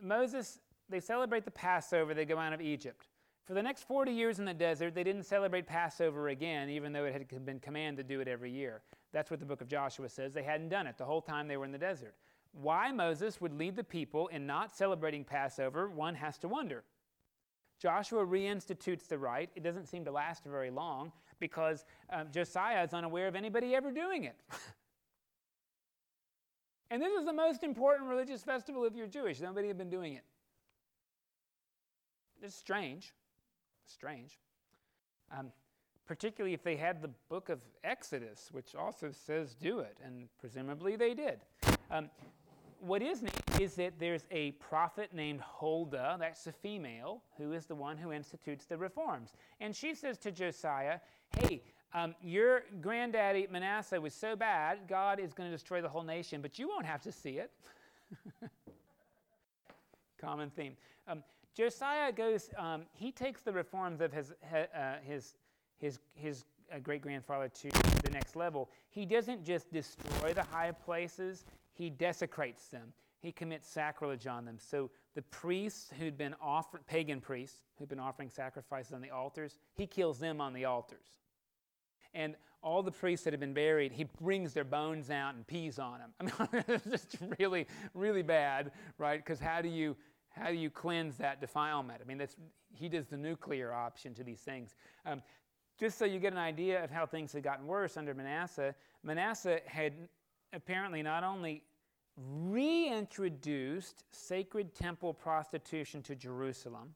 Speaker 1: Moses, they celebrate the Passover, they go out of Egypt. For the next 40 years in the desert, they didn't celebrate Passover again, even though it had been commanded to do it every year. That's what the book of Joshua says. They hadn't done it the whole time they were in the desert. Why Moses would lead the people in not celebrating Passover, one has to wonder. Joshua reinstitutes the rite. It doesn't seem to last very long because um, Josiah is unaware of anybody ever doing it. [laughs] and this is the most important religious festival if you're Jewish. Nobody had been doing it. It's strange. Strange. Um, particularly if they had the book of Exodus, which also says do it, and presumably they did. Um, what is neat is that there's a prophet named Huldah, that's a female, who is the one who institutes the reforms. And she says to Josiah, Hey, um, your granddaddy Manasseh was so bad, God is going to destroy the whole nation, but you won't have to see it. [laughs] Common theme. Um, Josiah goes, um, he takes the reforms of his, uh, his, his, his uh, great grandfather to the next level. He doesn't just destroy the high places, he desecrates them. He commits sacrilege on them. So the priests who'd been offering, pagan priests who'd been offering sacrifices on the altars, he kills them on the altars. And all the priests that have been buried, he brings their bones out and pees on them. [laughs] I mean, [laughs] it's just really, really bad, right? Because how do you how do you cleanse that defilement? I mean, that's he does the nuclear option to these things. Um, just so you get an idea of how things had gotten worse under Manasseh, Manasseh had apparently not only reintroduced sacred temple prostitution to Jerusalem.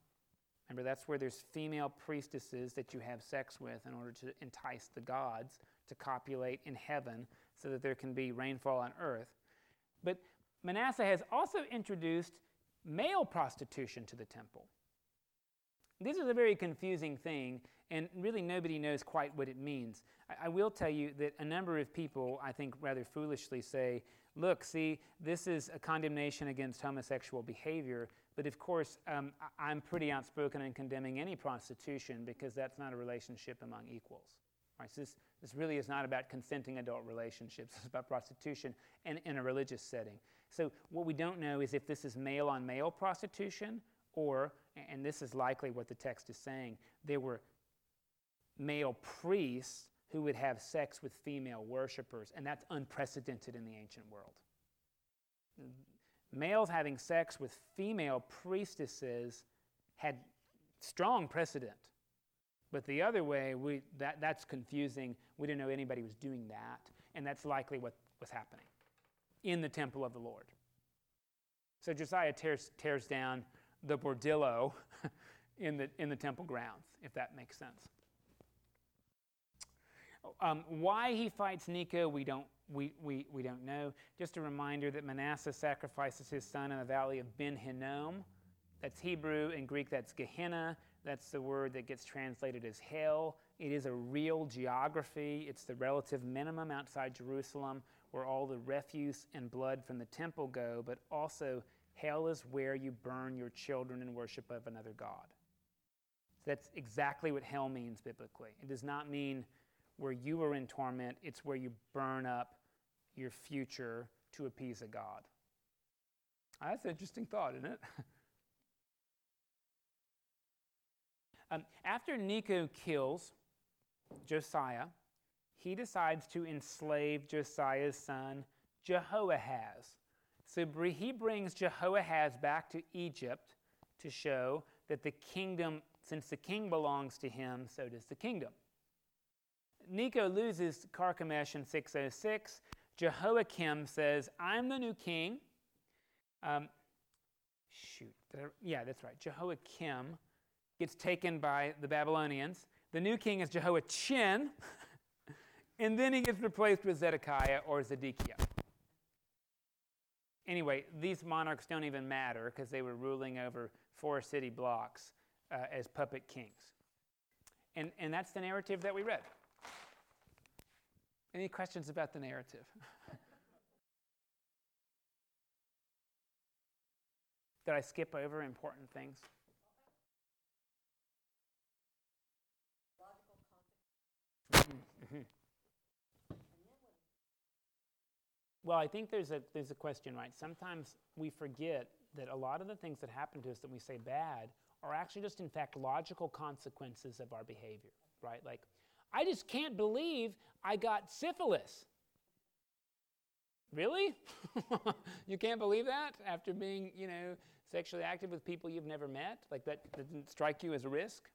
Speaker 1: Remember, that's where there's female priestesses that you have sex with in order to entice the gods to copulate in heaven so that there can be rainfall on earth. But Manasseh has also introduced male prostitution to the temple. This is a very confusing thing, and really nobody knows quite what it means. I, I, will tell you that a number of people, I think rather foolishly, say, look, see, this is a condemnation against homosexual behavior, but of course, um, I, I'm pretty outspoken in condemning any prostitution because that's not a relationship among equals. Right? So this, this really is not about consenting adult relationships, [laughs] it's about prostitution in, in a religious setting. So, what we don't know is if this is male on male prostitution, or, and this is likely what the text is saying, there were male priests who would have sex with female worshippers, and that's unprecedented in the ancient world. Males having sex with female priestesses had strong precedent. But the other way, we, that, that's confusing. We didn't know anybody was doing that, and that's likely what was happening in the temple of the Lord. So Josiah tears, tears down the bordillo [laughs] in the, in the temple grounds, if that makes sense. Um, why he fights Necho, we don't, we, we, we don't know. Just a reminder that Manasseh sacrifices his son in the valley of Ben Hinnom. That's Hebrew. In Greek, that's Gehenna. That's the word that gets translated as hell. It is a real geography. It's the relative minimum outside Jerusalem where all the refuse and blood from the temple go, but also hell is where you burn your children in worship of another God. That's exactly what hell means biblically. It does not mean where you are in torment, it's where you burn up your future to appease a God. That's an interesting thought, isn't it? [laughs] um, after Necho kills Josiah, he decides to enslave Josiah's son, Jehoahaz. So he brings Jehoahaz back to Egypt to show that the kingdom, since the king belongs to him, so does the kingdom. Necho loses Carchemish in 606. Jehoiakim says, I'm the new king. Um, shoot, yeah, that's right. Jehoiakim gets taken by the Babylonians. The new king is Jehoiachin, [laughs] And then he gets replaced with Zedekiah or Zedekiah. Anyway, these monarchs don't even matter because they were ruling over four city blocks uh, as puppet kings. And, and that's the narrative that we read. Any questions about the narrative? [laughs] Did I skip over important things? Well, I think there's a, there's a question, right? Sometimes we forget that a lot of the things that happen to us that we say bad are actually just, in fact, logical consequences of our behavior, right? Like, I just can't believe I got syphilis. Really? [laughs] you can't believe that after being, you know, sexually active with people you've never met? Like that, didn't strike you as a risk?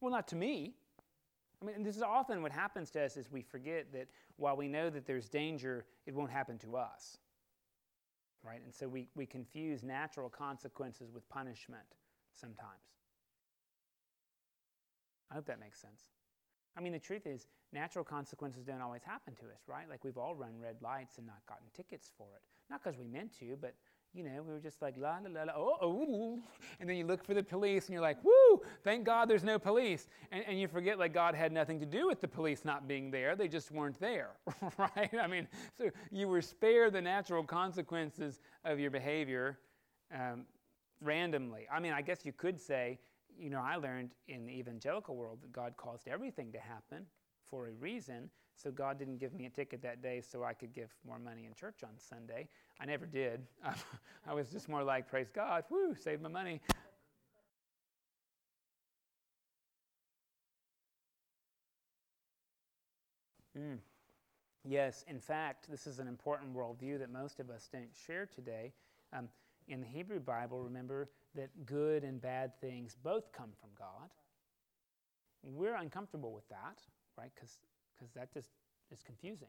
Speaker 1: Well, not to me. I mean, this is often what happens to us is we forget that while we know that there's danger, it won't happen to us. Right? And so we, we confuse natural consequences with punishment sometimes. I hope that makes sense. I mean, the truth is, natural consequences don't always happen to us, right? Like we've all run red lights and not gotten tickets for it. Not because we meant to, but you know, we were just like la la la la, oh, oh, [laughs] and then you look for the police and you're like, woo, thank God there's no police. And, and you forget like God had nothing to do with the police not being there, they just weren't there, [laughs] right? I mean, so you were spared the natural consequences of your behavior um, randomly. I mean, I guess you could say, you know, I learned in the evangelical world that God caused everything to happen for a reason. So God didn't give me a ticket that day so I could give more money in church on Sunday. I never did. [laughs] I was just more like, praise God, whoo, saved my money. Mm. Yes, in fact, this is an important worldview that most of us don't share today. Um, in the Hebrew Bible, remember that good and bad things both come from God. We're uncomfortable with that right? Because that just is confusing.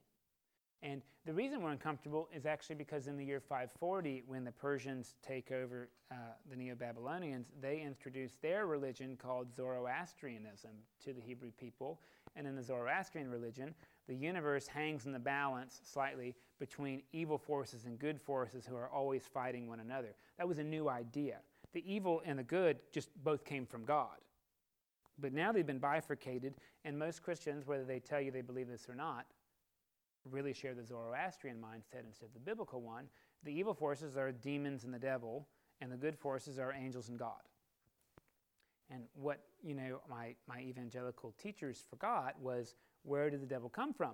Speaker 1: And the reason we're uncomfortable is actually because in the year 540, when the Persians take over uh, the Neo Babylonians, they introduce their religion called Zoroastrianism to the Hebrew people. And in the Zoroastrian religion, the universe hangs in the balance slightly between evil forces and good forces who are always fighting one another. That was a new idea. The evil and the good just both came from God. But now they've been bifurcated, and most Christians, whether they tell you they believe this or not, really share the Zoroastrian mindset instead of the biblical one. The evil forces are demons and the devil, and the good forces are angels and God. And what, you know, my, my evangelical teachers forgot was where did the devil come from?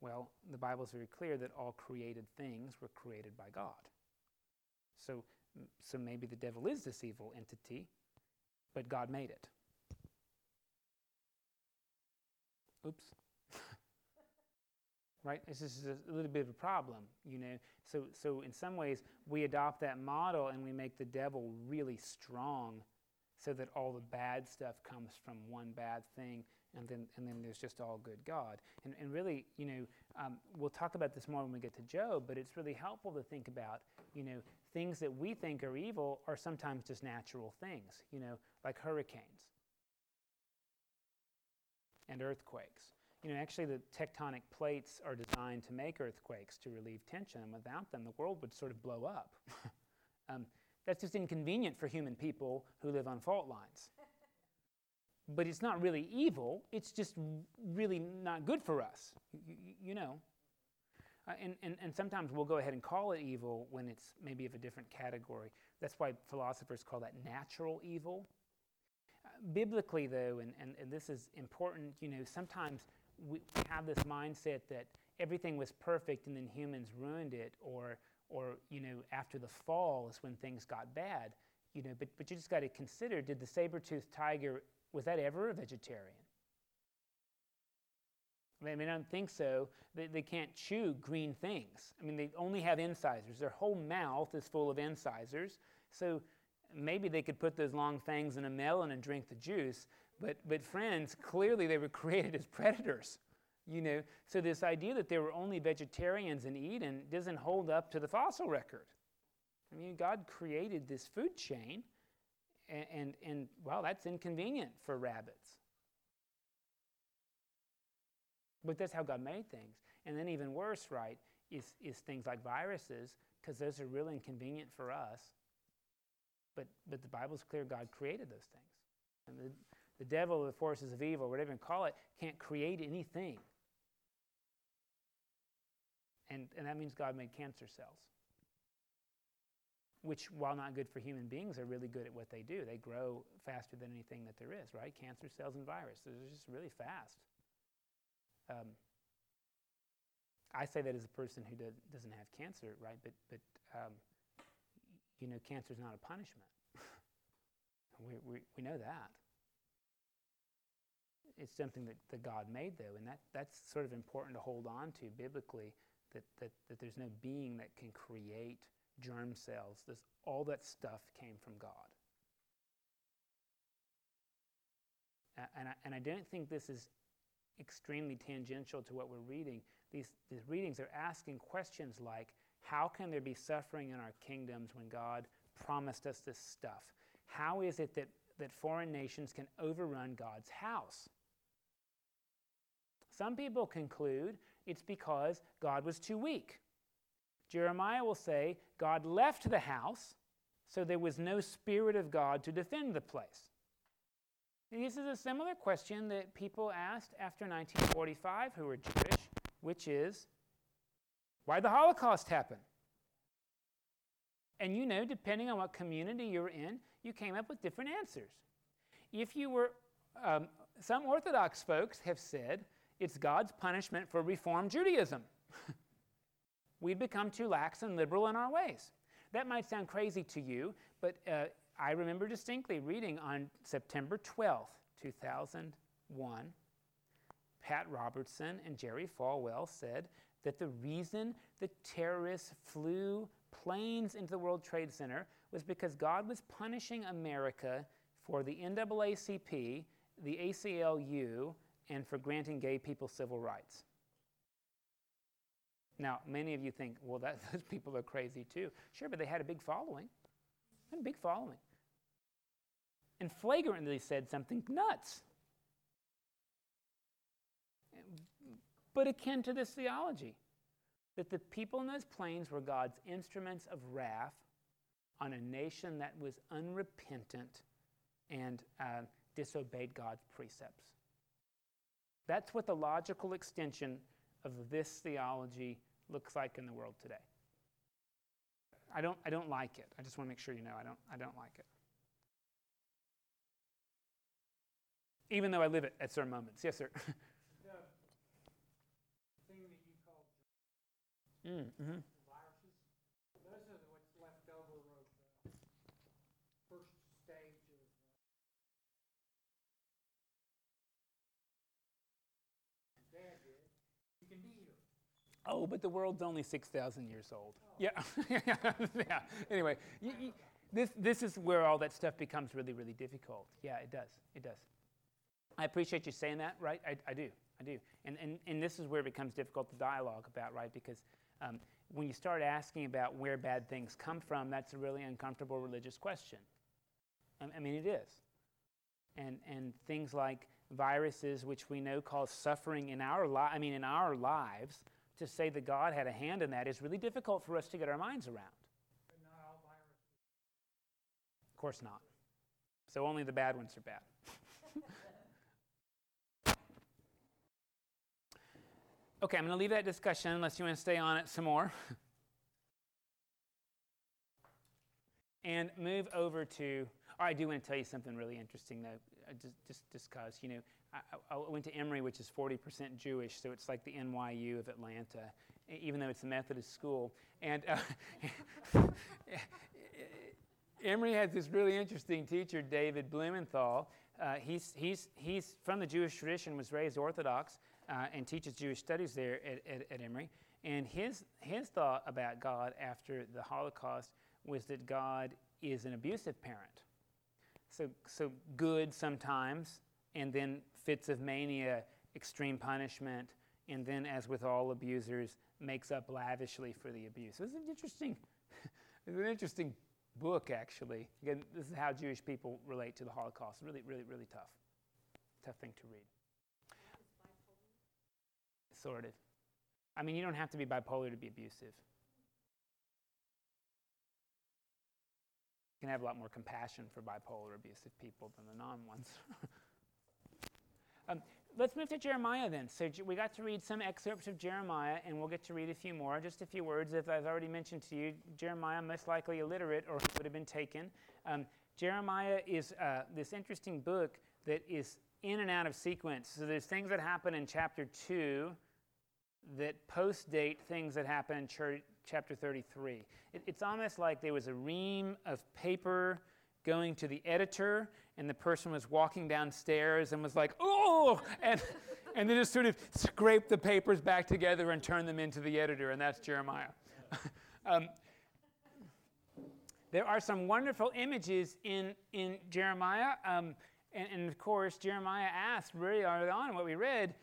Speaker 1: Well, the Bible is very clear that all created things were created by God. So, so maybe the devil is this evil entity, but God made it. Oops. [laughs] right? This is a little bit of a problem, you know. So, so in some ways, we adopt that model and we make the devil really strong, so that all the bad stuff comes from one bad thing, and then and then there's just all good God. And and really, you know, um, we'll talk about this more when we get to Job, but it's really helpful to think about, you know, things that we think are evil are sometimes just natural things, you know, like hurricanes and earthquakes. You know, actually, the tectonic plates are designed to make earthquakes to relieve tension, and without them, the world would sort of blow up. [laughs] um, that's just inconvenient for human people who live on fault lines. but it's not really evil, it's just really not good for us, you, you know. Uh, and, and, and sometimes we'll go ahead and call it evil when it's maybe of a different category. That's why philosophers call that natural evil. Uh, biblically, though, and, and, and this is important, you know, sometimes we have this mindset that everything was perfect and then humans ruined it, or, or you know, after the fall is when things got bad. You know, but, but you just got to consider did the saber toothed tiger, was that ever a vegetarian? I mean, I don't think so. They, they can't chew green things. I mean, they only have incisors. Their whole mouth is full of incisors. So maybe they could put those long fangs in a melon and drink the juice. But, but friends, clearly they were [laughs] created as predators. You know, so this idea that there were only vegetarians in Eden doesn't hold up to the fossil record. I mean, God created this food chain, and, and, and well, that's inconvenient for rabbits. But that's how God made things. And then even worse, right, is, is things like viruses, because those are really inconvenient for us. But, but the Bible's clear God created those things. And the, the devil, the forces of evil, whatever you call it, can't create anything. And, and that means God made cancer cells, which, while not good for human beings, are really good at what they do. They grow faster than anything that there is, right? Cancer cells and viruses, they're just really fast. Um, I say that as a person who does, not have cancer, right? But, but um, you know, cancer is not a punishment. [laughs] we, we, we know that. It's something that, that God made, though, and that, that's sort of important to hold on to biblically that, that, that there's no being that can create germ cells. This, all that stuff came from God. And I, and I don't think this is extremely tangential to what we're reading. These, these readings are asking questions like how can there be suffering in our kingdoms when God promised us this stuff? How is it that, that foreign nations can overrun God's house? Some people conclude it's because God was too weak. Jeremiah will say God left the house, so there was no Spirit of God to defend the place. This is a similar question that people asked after 1945 who were Jewish, which is why the Holocaust happen? And you know, depending on what community you're in, you came up with different answers. If you were, um, some Orthodox folks have said it's God's punishment for Reform Judaism. [laughs] We've become too lax and liberal in our ways. That might sound crazy to you, but uh, I remember distinctly reading on September 12th, 2001, Pat Robertson and Jerry Falwell said that the reason the terrorists flew planes into the World Trade Center was because God was punishing America for the NAACP, the ACLU, and for granting gay people civil rights. Now, many of you think, well, that, [laughs] those people are crazy too. Sure, but they had a big following. Big following. And flagrantly said something nuts. But akin to this theology that the people in those planes were God's instruments of wrath on a nation that was unrepentant and uh, disobeyed God's precepts. That's what the logical extension of this theology looks like in the world today. I don't, I don't like it. I just want to make sure you know I don't, I don't like it. Even though I live it at certain moments. Yes, sir. [laughs]
Speaker 2: Mm, mm-hmm. Viruses. Those are what's left over of the first stage of. Uh, Dad did. You can be here.
Speaker 1: Oh, but the world's only 6,000 years old. Oh. Yeah. [laughs] yeah. Anyway, you, you, this, this is where all that stuff becomes really, really difficult. Yeah, it does. It does. I appreciate you saying that, right? I, I do. I do. And, and, and this is where it becomes difficult to dialogue about, right? Because um, when you start asking about where bad things come from, that's a really uncomfortable religious question. I, I mean, it is. And, and things like viruses, which we know cause suffering in our li- I mean, in our lives, to say that God had a hand in that is really difficult for us to get our minds around. Of course not. So only the bad ones are bad. [laughs] Okay, I'm going to leave that discussion unless you want to stay on it some more. [laughs] and move over to, oh, I do want to tell you something really interesting though, just, just because, you know, I, I, went to Emory, which is 40% Jewish, so it's like the NYU of Atlanta, even though it's a Methodist school. And uh, [laughs] Emory has this really interesting teacher, David Blumenthal. Uh, he's, he's, he's from the Jewish tradition, was raised Orthodox, uh, and teaches Jewish studies there at, at, at, Emory. And his, his thought about God after the Holocaust was that God is an abusive parent. So, so good sometimes, and then fits of mania, extreme punishment, and then, as with all abusers, makes up lavishly for the abuse. It's an interesting, [laughs] it's an interesting book, actually. Again, this is how Jewish people relate to the Holocaust. Really, really, really tough. Tough thing to read sort of. I mean, you don't have to be bipolar to be abusive. Can have a lot more compassion for bipolar abusive people than the non ones. [laughs] um, let's move to Jeremiah then. So we got to read some excerpts of Jeremiah, and we'll get to read a few more. Just a few words. As I've already mentioned to you, Jeremiah most likely illiterate or would have been taken. Um, Jeremiah is uh, this interesting book that is in and out of sequence. So there's things that happen in chapter 2 that post date things that happen in church, chapter 33. It, it's almost like there was a ream of paper going to the editor, and the person was walking downstairs and was like, oh, and, [laughs] and they just sort of scraped the papers back together and turned them into the editor, and that's Jeremiah. [laughs] um, there are some wonderful images in, in Jeremiah. Um, and, and, of course, Jeremiah asked really early on what we read,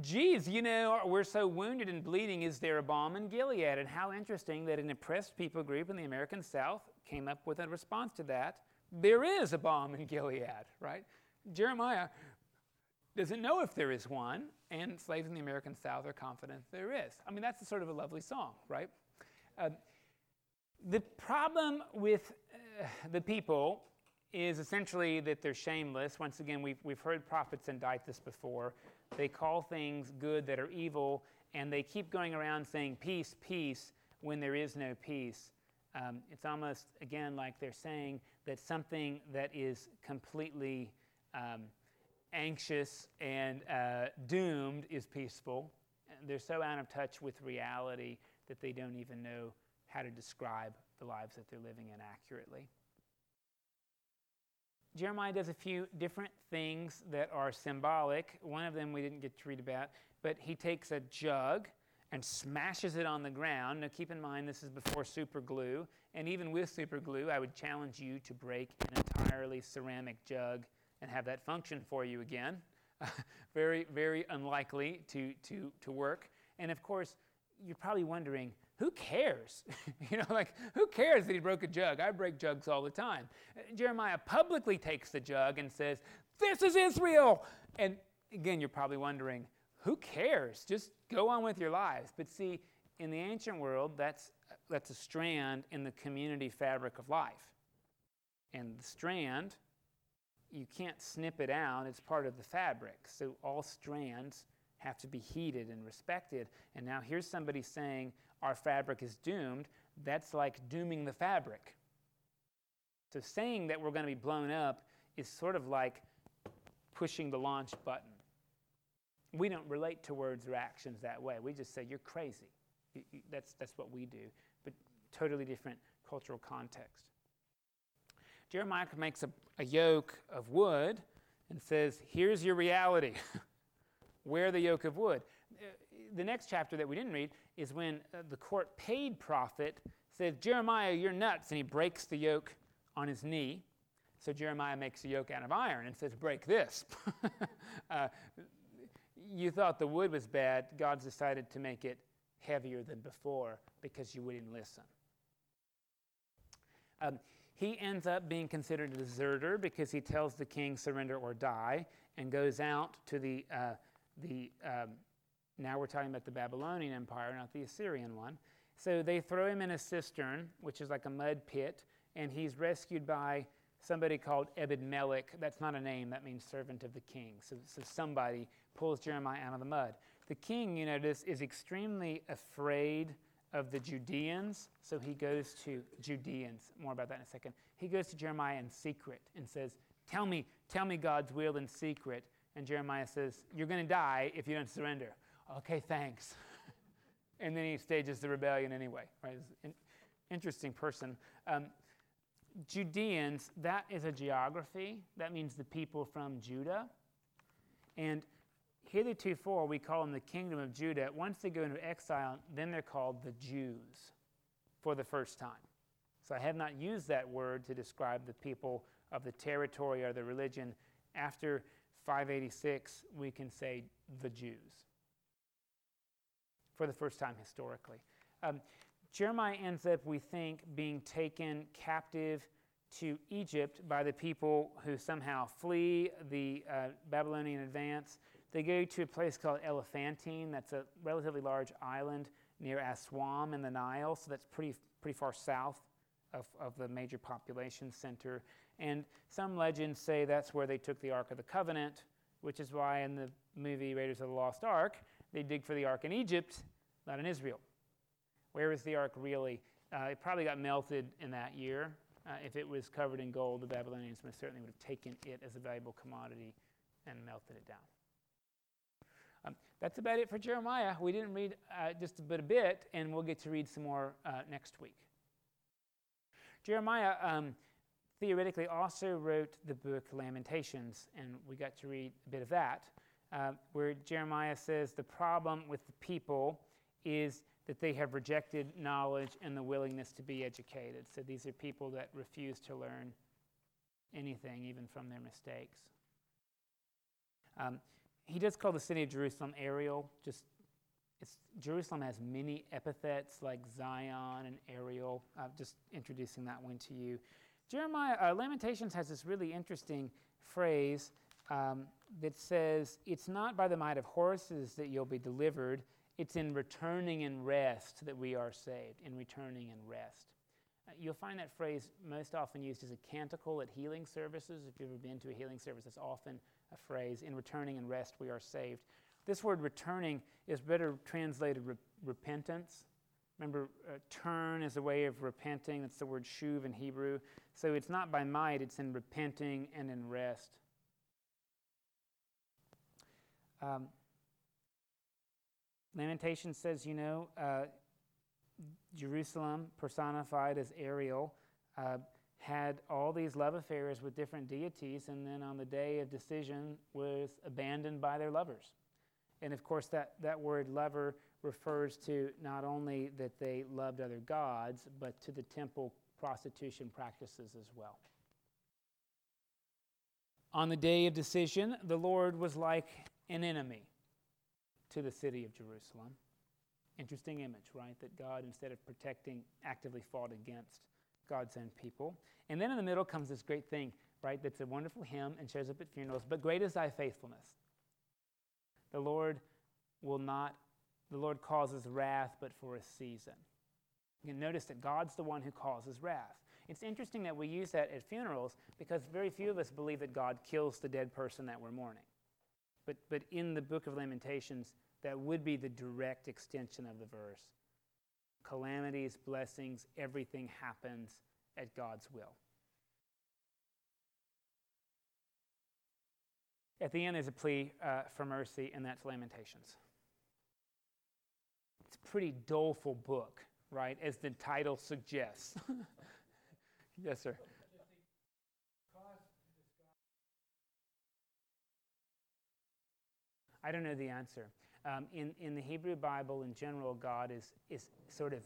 Speaker 1: geez, you know, we're so wounded and bleeding. Is there a balm in Gilead? And how interesting that an oppressed people group in the American South came up with a response to that. There is a balm in Gilead, right? Jeremiah doesn't know if there is one, and slaves in the American South are confident there is. I mean, that's sort of a lovely song, right? Uh, the problem with uh, the people is essentially that they're shameless. Once again, we've, we've heard prophets indict this before. They call things good that are evil, and they keep going around saying peace, peace, when there is no peace. Um, it's almost, again, like they're saying that something that is completely um, anxious and uh, doomed is peaceful. They're so out of touch with reality that they don't even know how to describe the lives that they're living in accurately. Jeremiah does a few different things that are symbolic. One of them we didn't get to read about, but he takes a jug and smashes it on the ground. Now, keep in mind, this is before super glue. And even with super glue, I would challenge you to break an entirely ceramic jug and have that function for you again. [laughs] very, very unlikely to, to, to work. And of course, you're probably wondering who cares? [laughs] you know, like, who cares that he broke a jug? I break jugs all the time. Jeremiah publicly takes the jug and says, This is Israel. And again, you're probably wondering, who cares? Just go on with your lives. But see, in the ancient world, that's, that's a strand in the community fabric of life. And the strand, you can't snip it out, it's part of the fabric. So all strands have to be heeded and respected. And now here's somebody saying, our fabric is doomed, that's like dooming the fabric. So saying that we're going to be blown up is sort of like pushing the launch button. We don't relate to words or actions that way. We just say, you're crazy. That's, that's what we do, but totally different cultural context. Jeremiah makes a, a yoke of wood and says, Here's your reality. [laughs] Wear the yoke of wood uh, the next chapter that we didn't read is when uh, the court paid prophet says, Jeremiah, you're nuts. And he breaks the yoke on his knee. So Jeremiah makes a yoke out of iron and says, Break this. [laughs] uh, you thought the wood was bad. God's decided to make it heavier than before because you wouldn't listen. Um, he ends up being considered a deserter because he tells the king, surrender or die, and goes out to the, uh, the um, now we're talking about the Babylonian Empire, not the Assyrian one. So they throw him in a cistern, which is like a mud pit, and he's rescued by somebody called Ebed Melech. That's not a name, that means servant of the king. So, so somebody pulls Jeremiah out of the mud. The king, you notice, is extremely afraid of the Judeans, so he goes to Judeans. More about that in a second. He goes to Jeremiah in secret and says, Tell me, tell me God's will in secret. And Jeremiah says, You're going to die if you don't surrender okay, thanks. [laughs] and then he stages the rebellion anyway. Right? An interesting person. Um, Judeans, that is a geography. That means the people from Judah. And heretofore, we call them the kingdom of Judah. Once they go into exile, then they're called the Jews for the first time. So I have not used that word to describe the people of the territory or the religion. After 586, we can say the Jews for the first time historically. Um, Jeremiah ends up, we think, being taken captive to Egypt by the people who somehow flee the uh, Babylonian advance. They go to a place called Elephantine, that's a relatively large island near Aswan in the Nile, so that's pretty, pretty far south of, of the major population center. And some legends say that's where they took the Ark of the Covenant, which is why in the movie Raiders of the Lost Ark, they dig for the ark in Egypt, not in Israel. Where is the ark really? Uh, it probably got melted in that year. Uh, if it was covered in gold, the Babylonians most certainly would have taken it as a valuable commodity and melted it down. Um, that's about it for Jeremiah. We didn't read uh, just a bit, a bit, and we'll get to read some more uh, next week. Jeremiah um, theoretically also wrote the book Lamentations, and we got to read a bit of that, uh, where Jeremiah says the problem with the people is that they have rejected knowledge and the willingness to be educated. So these are people that refuse to learn anything, even from their mistakes. Um, he does call the city of Jerusalem Ariel. Just Jerusalem has many epithets like Zion and Ariel. I'm just introducing that one to you. Jeremiah uh, Lamentations has this really interesting phrase um, that says, "It's not by the might of horses that you'll be delivered. It's in returning and rest that we are saved. In returning and rest." Uh, you'll find that phrase most often used as a canticle at healing services. If you've ever been to a healing service, it's often a phrase, in returning and rest we are saved. This word returning is better translated re- repentance. Remember, uh, turn is a way of repenting. That's the word shuv in Hebrew. So it's not by might, it's in repenting and in rest. Um, Lamentation says, you know, uh, Jerusalem, personified as Ariel, uh, had all these love affairs with different deities, and then on the day of decision was abandoned by their lovers. And of course, that, that word lover refers to not only that they loved other gods, but to the temple prostitution practices as well. On the day of decision, the Lord was like an enemy to the city of Jerusalem. Interesting image, right? That God, instead of protecting, actively fought against God's own people. And then in the middle comes this great thing, right? That's a wonderful hymn and shows up at funerals. But great is thy faithfulness. The Lord will not, the Lord causes wrath, but for a season. You can notice that God's the one who causes wrath. It's interesting that we use that at funerals because very few of us believe that God kills the dead person that we're mourning. But, but in the book of Lamentations, that would be the direct extension of the verse calamities, blessings, everything happens at God's will. At the end, there's a plea uh, for mercy, and that's Lamentations. It's a pretty doleful book, right, as the title suggests. [laughs] yes, sir. I don't know the answer. Um, in, in the Hebrew Bible in general, God is, is sort of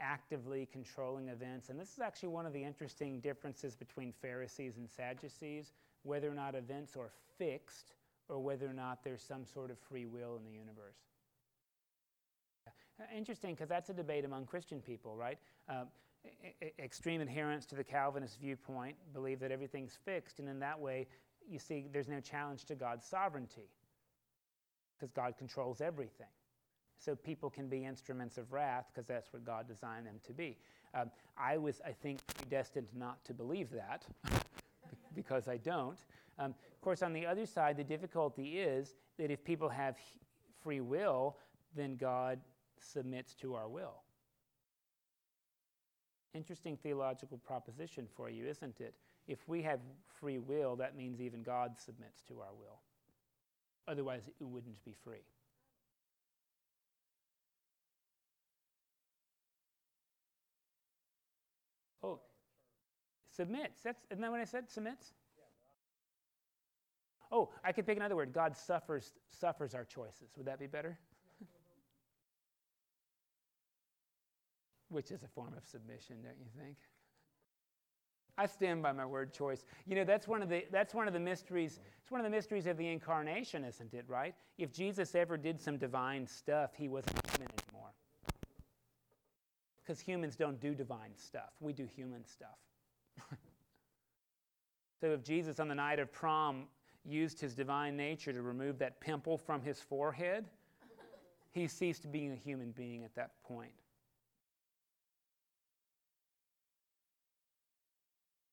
Speaker 1: actively controlling events. And this is actually one of the interesting differences between Pharisees and Sadducees whether or not events are fixed or whether or not there's some sort of free will in the universe. Uh, interesting, because that's a debate among Christian people, right? Uh, extreme adherents to the Calvinist viewpoint believe that everything's fixed, and in that way, you see, there's no challenge to God's sovereignty because God controls everything. So people can be instruments of wrath because that's what God designed them to be. Um, I was, I think, predestined not to believe that [laughs] because I don't. Um, of course, on the other side, the difficulty is that if people have free will, then God submits to our will. Interesting theological proposition for you, isn't it? If we have free will, that means even God submits to our will. Otherwise, it wouldn't be free. Oh, submits. That's, isn't that what I said? Submits? Oh, I could pick another word. God suffers, suffers our choices. Would that be better? [laughs] Which is a form of submission, don't you think? I stand by my word choice. You know, that's one of the that's one of the mysteries. It's one of the mysteries of the incarnation, isn't it, right? If Jesus ever did some divine stuff, he wasn't human anymore. Because humans don't do divine stuff. We do human stuff. [laughs] so if Jesus on the night of prom used his divine nature to remove that pimple from his forehead, he ceased being a human being at that point.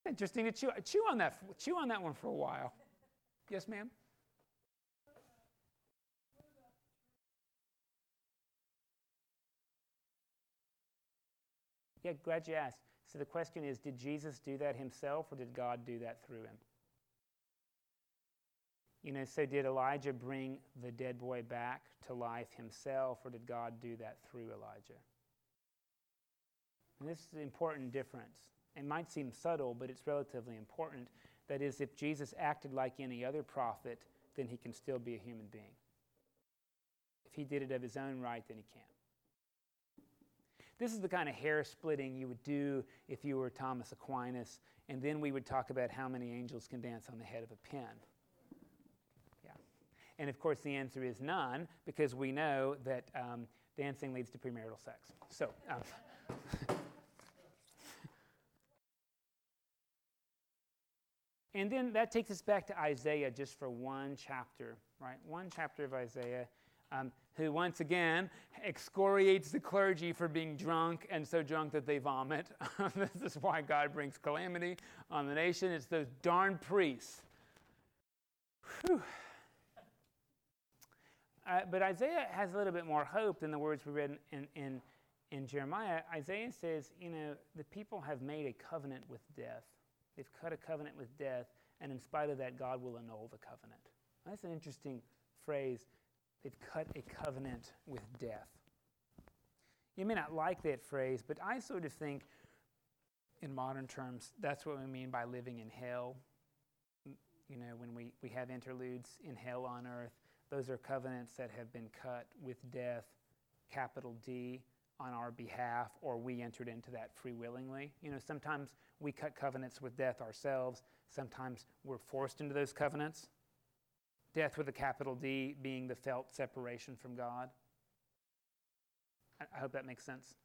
Speaker 1: Interesting to chew, chew on that. Chew on that one for a while. Yes, ma'am. Yeah, glad you asked. So the question is Did Jesus do that himself or did God do that through him? You know, so did Elijah bring the dead boy back to life himself, or did God do that through Elijah? And this is an important difference. It might seem subtle, but it's relatively important. That is, if Jesus acted like any other prophet, then he can still be a human being. If he did it of his own right, then he can't. This is the kind of hair splitting you would do if you were Thomas Aquinas, and then we would talk about how many angels can dance on the head of a pin. Yeah. And of course, the answer is none, because we know that um, dancing leads to premarital sex. So. Um, [laughs] And then that takes us back to Isaiah just for one chapter, right? One chapter of Isaiah, um, who once again excoriates the clergy for being drunk and so drunk that they vomit. [laughs] this is why God brings calamity on the nation. It's those darn priests. Whew. Uh, but Isaiah has a little bit more hope than the words we read in, in, in Jeremiah. Isaiah says, you know, the people have made a covenant with death. They've cut a covenant with death, and in spite of that, God will annul the covenant. That's an interesting phrase. They've cut a covenant with death. You may not like that phrase, but I sort of think, in modern terms, that's what we mean by living in hell. You know, when we, we have interludes in hell on earth, those are covenants that have been cut with death, capital D, on our behalf or we entered into that free willingly. You know, sometimes we cut covenants with death ourselves, sometimes we're forced into those covenants. Death with a capital D being the felt separation from God. I hope that makes sense.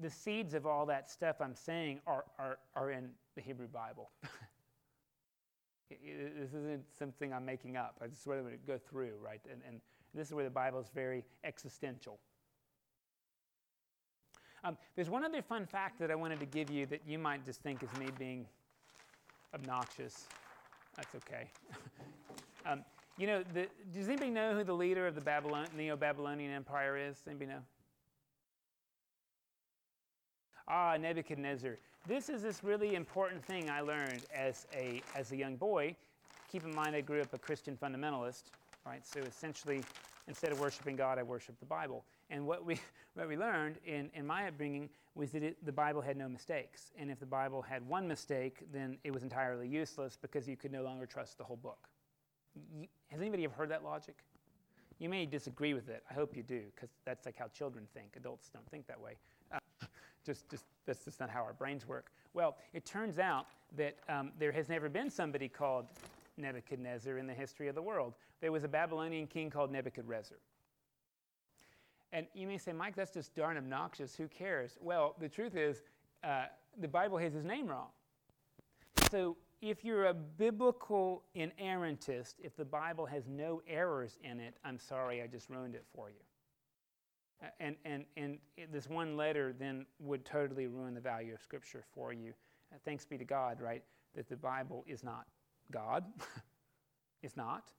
Speaker 1: The seeds of all that stuff I'm saying are, are, are in the Hebrew Bible. [laughs] this isn't something I'm making up. I just want to go through, right? And, and this is where the Bible is very existential. Um, there's one other fun fact that I wanted to give you that you might just think is me being obnoxious. That's okay. [laughs] um, you know, the, does anybody know who the leader of the Babylon, Neo-Babylonian Empire is? Anybody know? Ah, Nebuchadnezzar. This is this really important thing I learned as a, as a young boy. Keep in mind, I grew up a Christian fundamentalist, right? So essentially, instead of worshiping God, I worship the Bible. And what we, [laughs] what we learned in, in my upbringing was that it, the Bible had no mistakes. And if the Bible had one mistake, then it was entirely useless because you could no longer trust the whole book. You, has anybody ever heard that logic? You may disagree with it. I hope you do, because that's like how children think. Adults don't think that way. Uh, [laughs] just, just, that's just not how our brains work. Well, it turns out that um, there has never been somebody called Nebuchadnezzar in the history of the world. There was a Babylonian king called Nebuchadrezzar. And you may say, Mike, that's just darn obnoxious. Who cares? Well, the truth is, uh, the Bible has his name wrong. So if you're a biblical inerrantist, if the Bible has no errors in it, I'm sorry, I just ruined it for you. Uh, and, and, and this one letter then would totally ruin the value of Scripture for you. Uh, thanks be to God, right, that the Bible is not God. [laughs] it's not.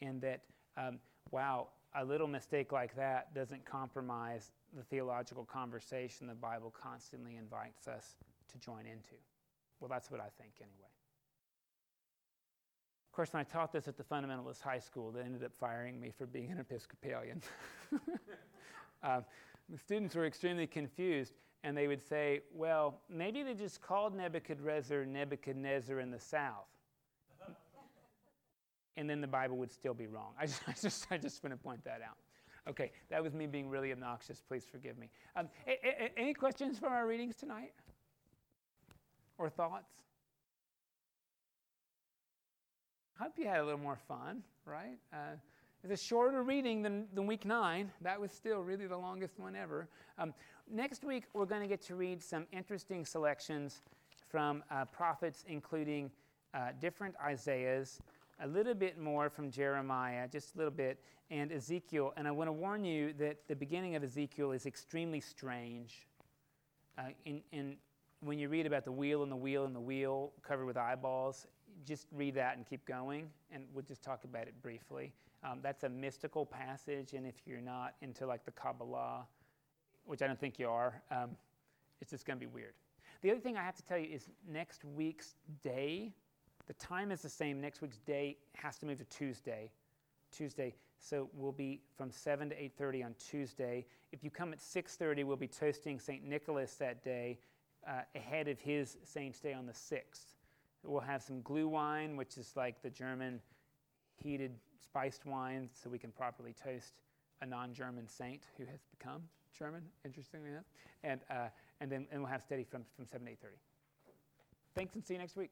Speaker 1: And that, um, wow, a little mistake like that doesn't compromise the theological conversation the Bible constantly invites us to join into. Well, that's what I think anyway. Of course, when I taught this at the Fundamentalist High School, they ended up firing me for being an Episcopalian. [laughs] um, the students were extremely confused, and they would say, well, maybe they just called Nebuchadrezzar Nebuchadnezzar in the South and then the Bible would still be wrong. [laughs] I just, I just, I just want to point that out. Okay, that was me being really obnoxious. Please forgive me. Um, a, a, any questions from our readings tonight? Or thoughts? I hope you had a little more fun, right? Uh, it's a shorter reading than, than week nine. That was still really the longest one ever. Um, next week, we're going to get to read some interesting selections from uh, prophets, including uh, different Isaiahs a little bit more from Jeremiah, just a little bit, and Ezekiel. And I want to warn you that the beginning of Ezekiel is extremely strange. Uh, in, in, when you read about the wheel and the wheel and the wheel covered with eyeballs, just read that and keep going, and we'll just talk about it briefly. Um, that's a mystical passage, and if you're not into like the Kabbalah, which I don't think you are, um, it's just going to be weird. The other thing I have to tell you is next week's day The time is the same. Next week's day has to move to Tuesday. Tuesday. So we'll be from 7 to 8:30 on Tuesday. If you come at 6:30, we'll be toasting St. Nicholas that day uh, ahead of his saint's day on the 6th. We'll have some glue wine, which is like the German heated spiced wine, so we can properly toast a non-German saint who has become German, interestingly enough. And, uh, and then and we'll have steady from, from 7 to 8.30. Thanks and see you next week.